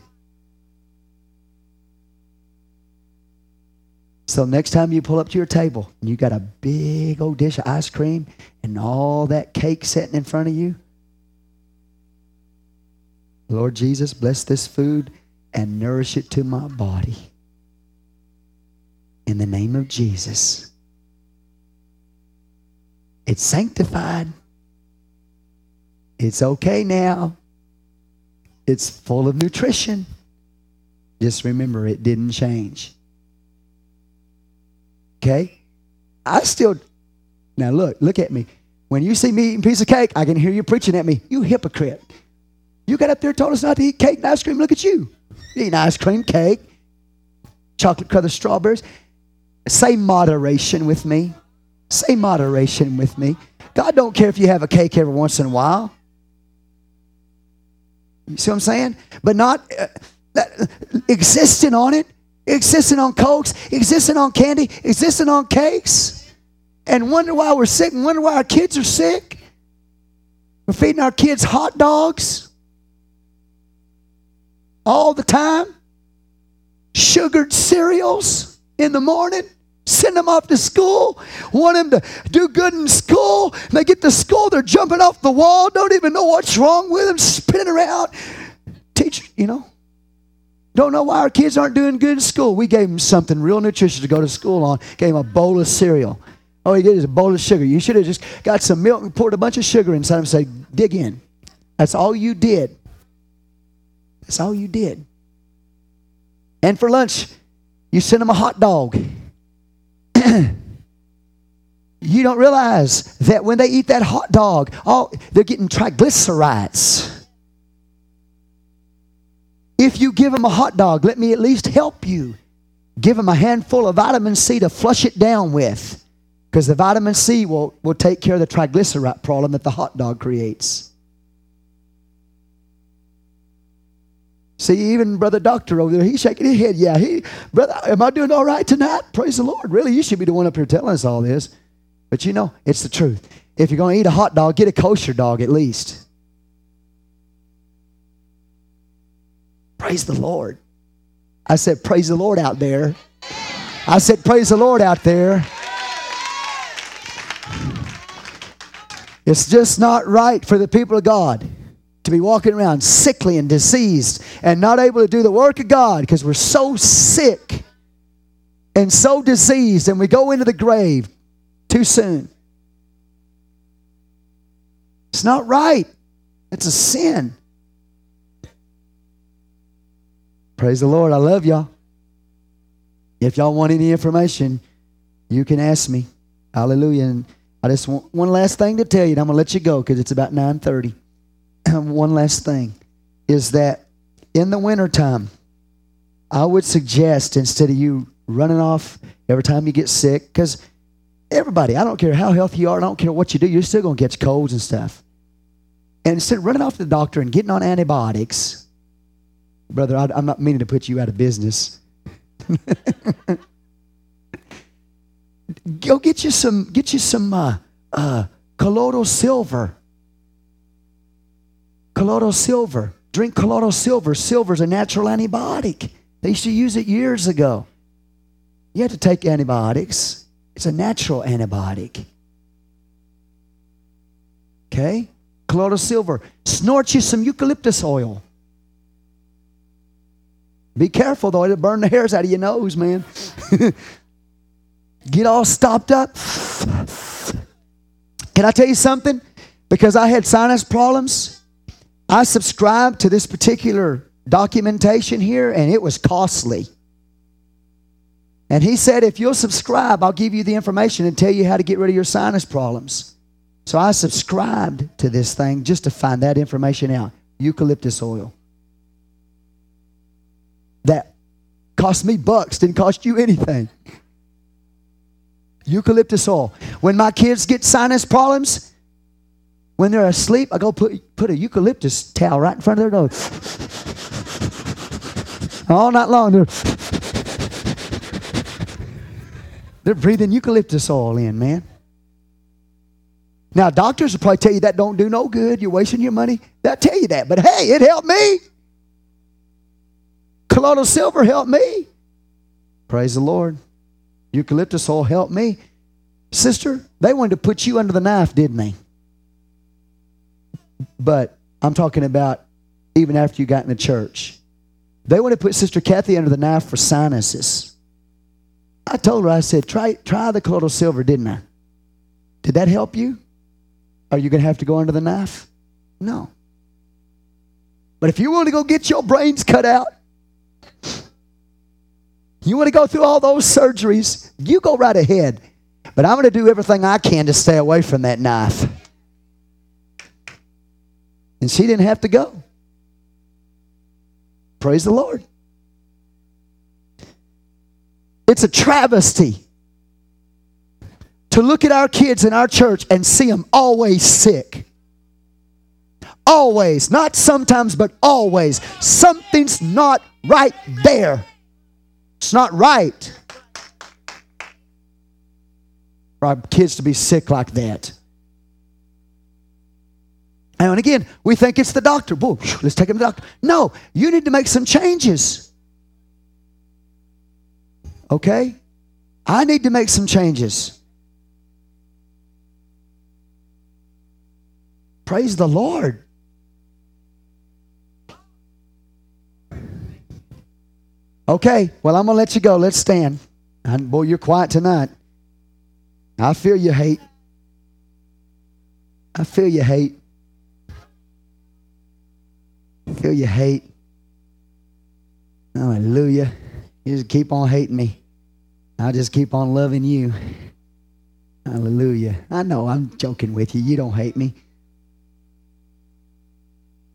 So next time you pull up to your table and you got a big old dish of ice cream and all that cake sitting in front of you, Lord Jesus, bless this food and nourish it to my body. In the name of Jesus. It's sanctified. It's okay now. It's full of nutrition. Just remember, it didn't change. Okay? I still, now look, look at me. When you see me eating piece of cake, I can hear you preaching at me. You hypocrite. You got up there told us not to eat cake and ice cream. Look at you. You eating ice cream, cake, chocolate covered strawberries. Say moderation with me. Say moderation with me. God don't care if you have a cake every once in a while. You see what I'm saying? But not uh, that, existing on it, existing on cokes, existing on candy, existing on cakes, and wonder why we're sick and wonder why our kids are sick. We're feeding our kids hot dogs all the time, sugared cereals in the morning. Send them off to school. Want them to do good in school. They get to school, they're jumping off the wall, don't even know what's wrong with them, spinning around. Teacher, you know, don't know why our kids aren't doing good in school. We gave them something real nutritious to go to school on. Gave them a bowl of cereal. All he did is a bowl of sugar. You should have just got some milk and poured a bunch of sugar inside and say, dig in. That's all you did. That's all you did. And for lunch, you sent them a hot dog. you don't realize that when they eat that hot dog, oh, they're getting triglycerides. If you give them a hot dog, let me at least help you. Give them a handful of vitamin C to flush it down with. Because the vitamin C will, will take care of the triglyceride problem that the hot dog creates. See, even brother doctor over there, he's shaking his head. Yeah, he, brother, am I doing all right tonight? Praise the Lord. Really, you should be the one up here telling us all this. But you know, it's the truth. If you're going to eat a hot dog, get a kosher dog at least. Praise the Lord. I said, Praise the Lord out there. I said, Praise the Lord out there. It's just not right for the people of God to be walking around sickly and diseased and not able to do the work of God because we're so sick and so diseased and we go into the grave too soon. It's not right. It's a sin. Praise the Lord. I love y'all. If y'all want any information, you can ask me. Hallelujah. And I just want one last thing to tell you, and I'm going to let you go because it's about 9.30. one last thing is that in the wintertime, I would suggest instead of you running off every time you get sick, because everybody, I don't care how healthy you are, I don't care what you do, you're still going to catch colds and stuff. And instead of running off to the doctor and getting on antibiotics, brother, I, am not meaning to put you out of business. Go get you some, get you some uh, uh, colloidal silver. Colloidal silver. Drink colloidal silver. Silver is a natural antibiotic. They used to use it years ago. You have to take antibiotics. It's a natural antibiotic. Okay? Colloidal silver. Snort you some eucalyptus oil. Be careful though, it'll burn the hairs out of your nose, man. get all stopped up. Can I tell you something? Because I had sinus problems, I subscribed to this particular documentation here, and it was costly. And he said, if you'll subscribe, I'll give you the information and tell you how to get rid of your sinus problems. So I subscribed to this thing just to find that information out eucalyptus oil. That cost me bucks, didn't cost you anything. Eucalyptus oil. When my kids get sinus problems, when they're asleep, I go put, put a eucalyptus towel right in front of their nose. All night long, they're, they're breathing eucalyptus oil in, man. Now, doctors will probably tell you that don't do no good. You're wasting your money. They'll tell you that. But hey, it helped me. Colloidal silver helped me. Praise the Lord. Eucalyptus oil helped me. Sister, they wanted to put you under the knife, didn't they? But I'm talking about even after you got in the church. They want to put Sister Kathy under the knife for sinuses. I told her, I said, try, try the colloidal silver, didn't I? Did that help you? Are you going to have to go under the knife? No. But if you want to go get your brains cut out, you want to go through all those surgeries, you go right ahead. But I'm going to do everything I can to stay away from that knife. And she didn't have to go. Praise the Lord. It's a travesty to look at our kids in our church and see them always sick. Always, not sometimes, but always. Something's not right there. It's not right for our kids to be sick like that. And again, we think it's the doctor. Whoa, let's take him to the doctor. No, you need to make some changes. Okay? I need to make some changes. Praise the Lord. Okay, well, I'm going to let you go. Let's stand. And boy, you're quiet tonight. I feel your hate. I feel your hate. Feel you hate. Hallelujah. You just keep on hating me. I'll just keep on loving you. Hallelujah. I know I'm joking with you. You don't hate me.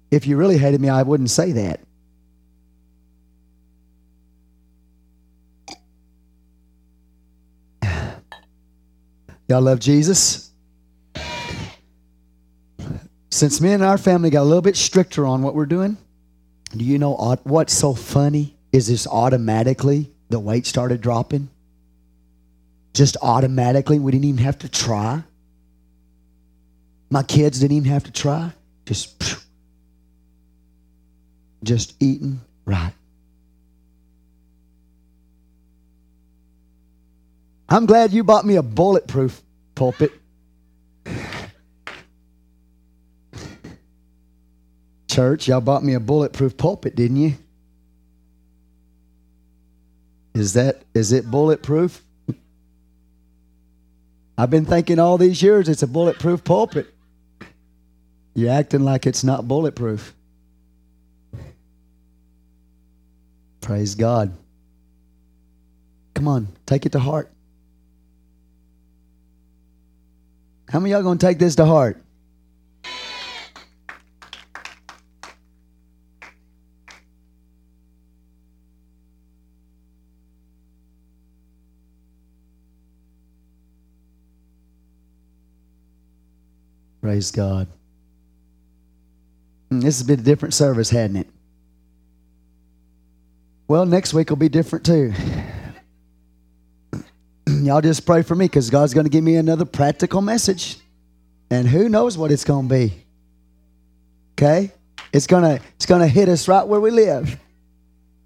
If you really hated me, I wouldn't say that. Y'all love Jesus? Since me and our family got a little bit stricter on what we're doing, do you know what's so funny is this automatically the weight started dropping? Just automatically, we didn't even have to try. My kids didn't even have to try. Just, just eating right. I'm glad you bought me a bulletproof pulpit. Church, y'all bought me a bulletproof pulpit, didn't you? Is that is it bulletproof? I've been thinking all these years it's a bulletproof pulpit. You're acting like it's not bulletproof. Praise God. Come on, take it to heart. How many y'all to take this to heart? Praise God. Hmm, this has been a different service, hadn't it? Well, next week will be different too. y'all just pray for me because God's going to give me another practical message. And who knows what it's going to be. Okay? It's going to it's going to hit us right where we live.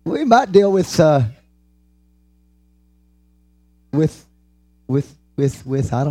We might deal with uh with with with with I don't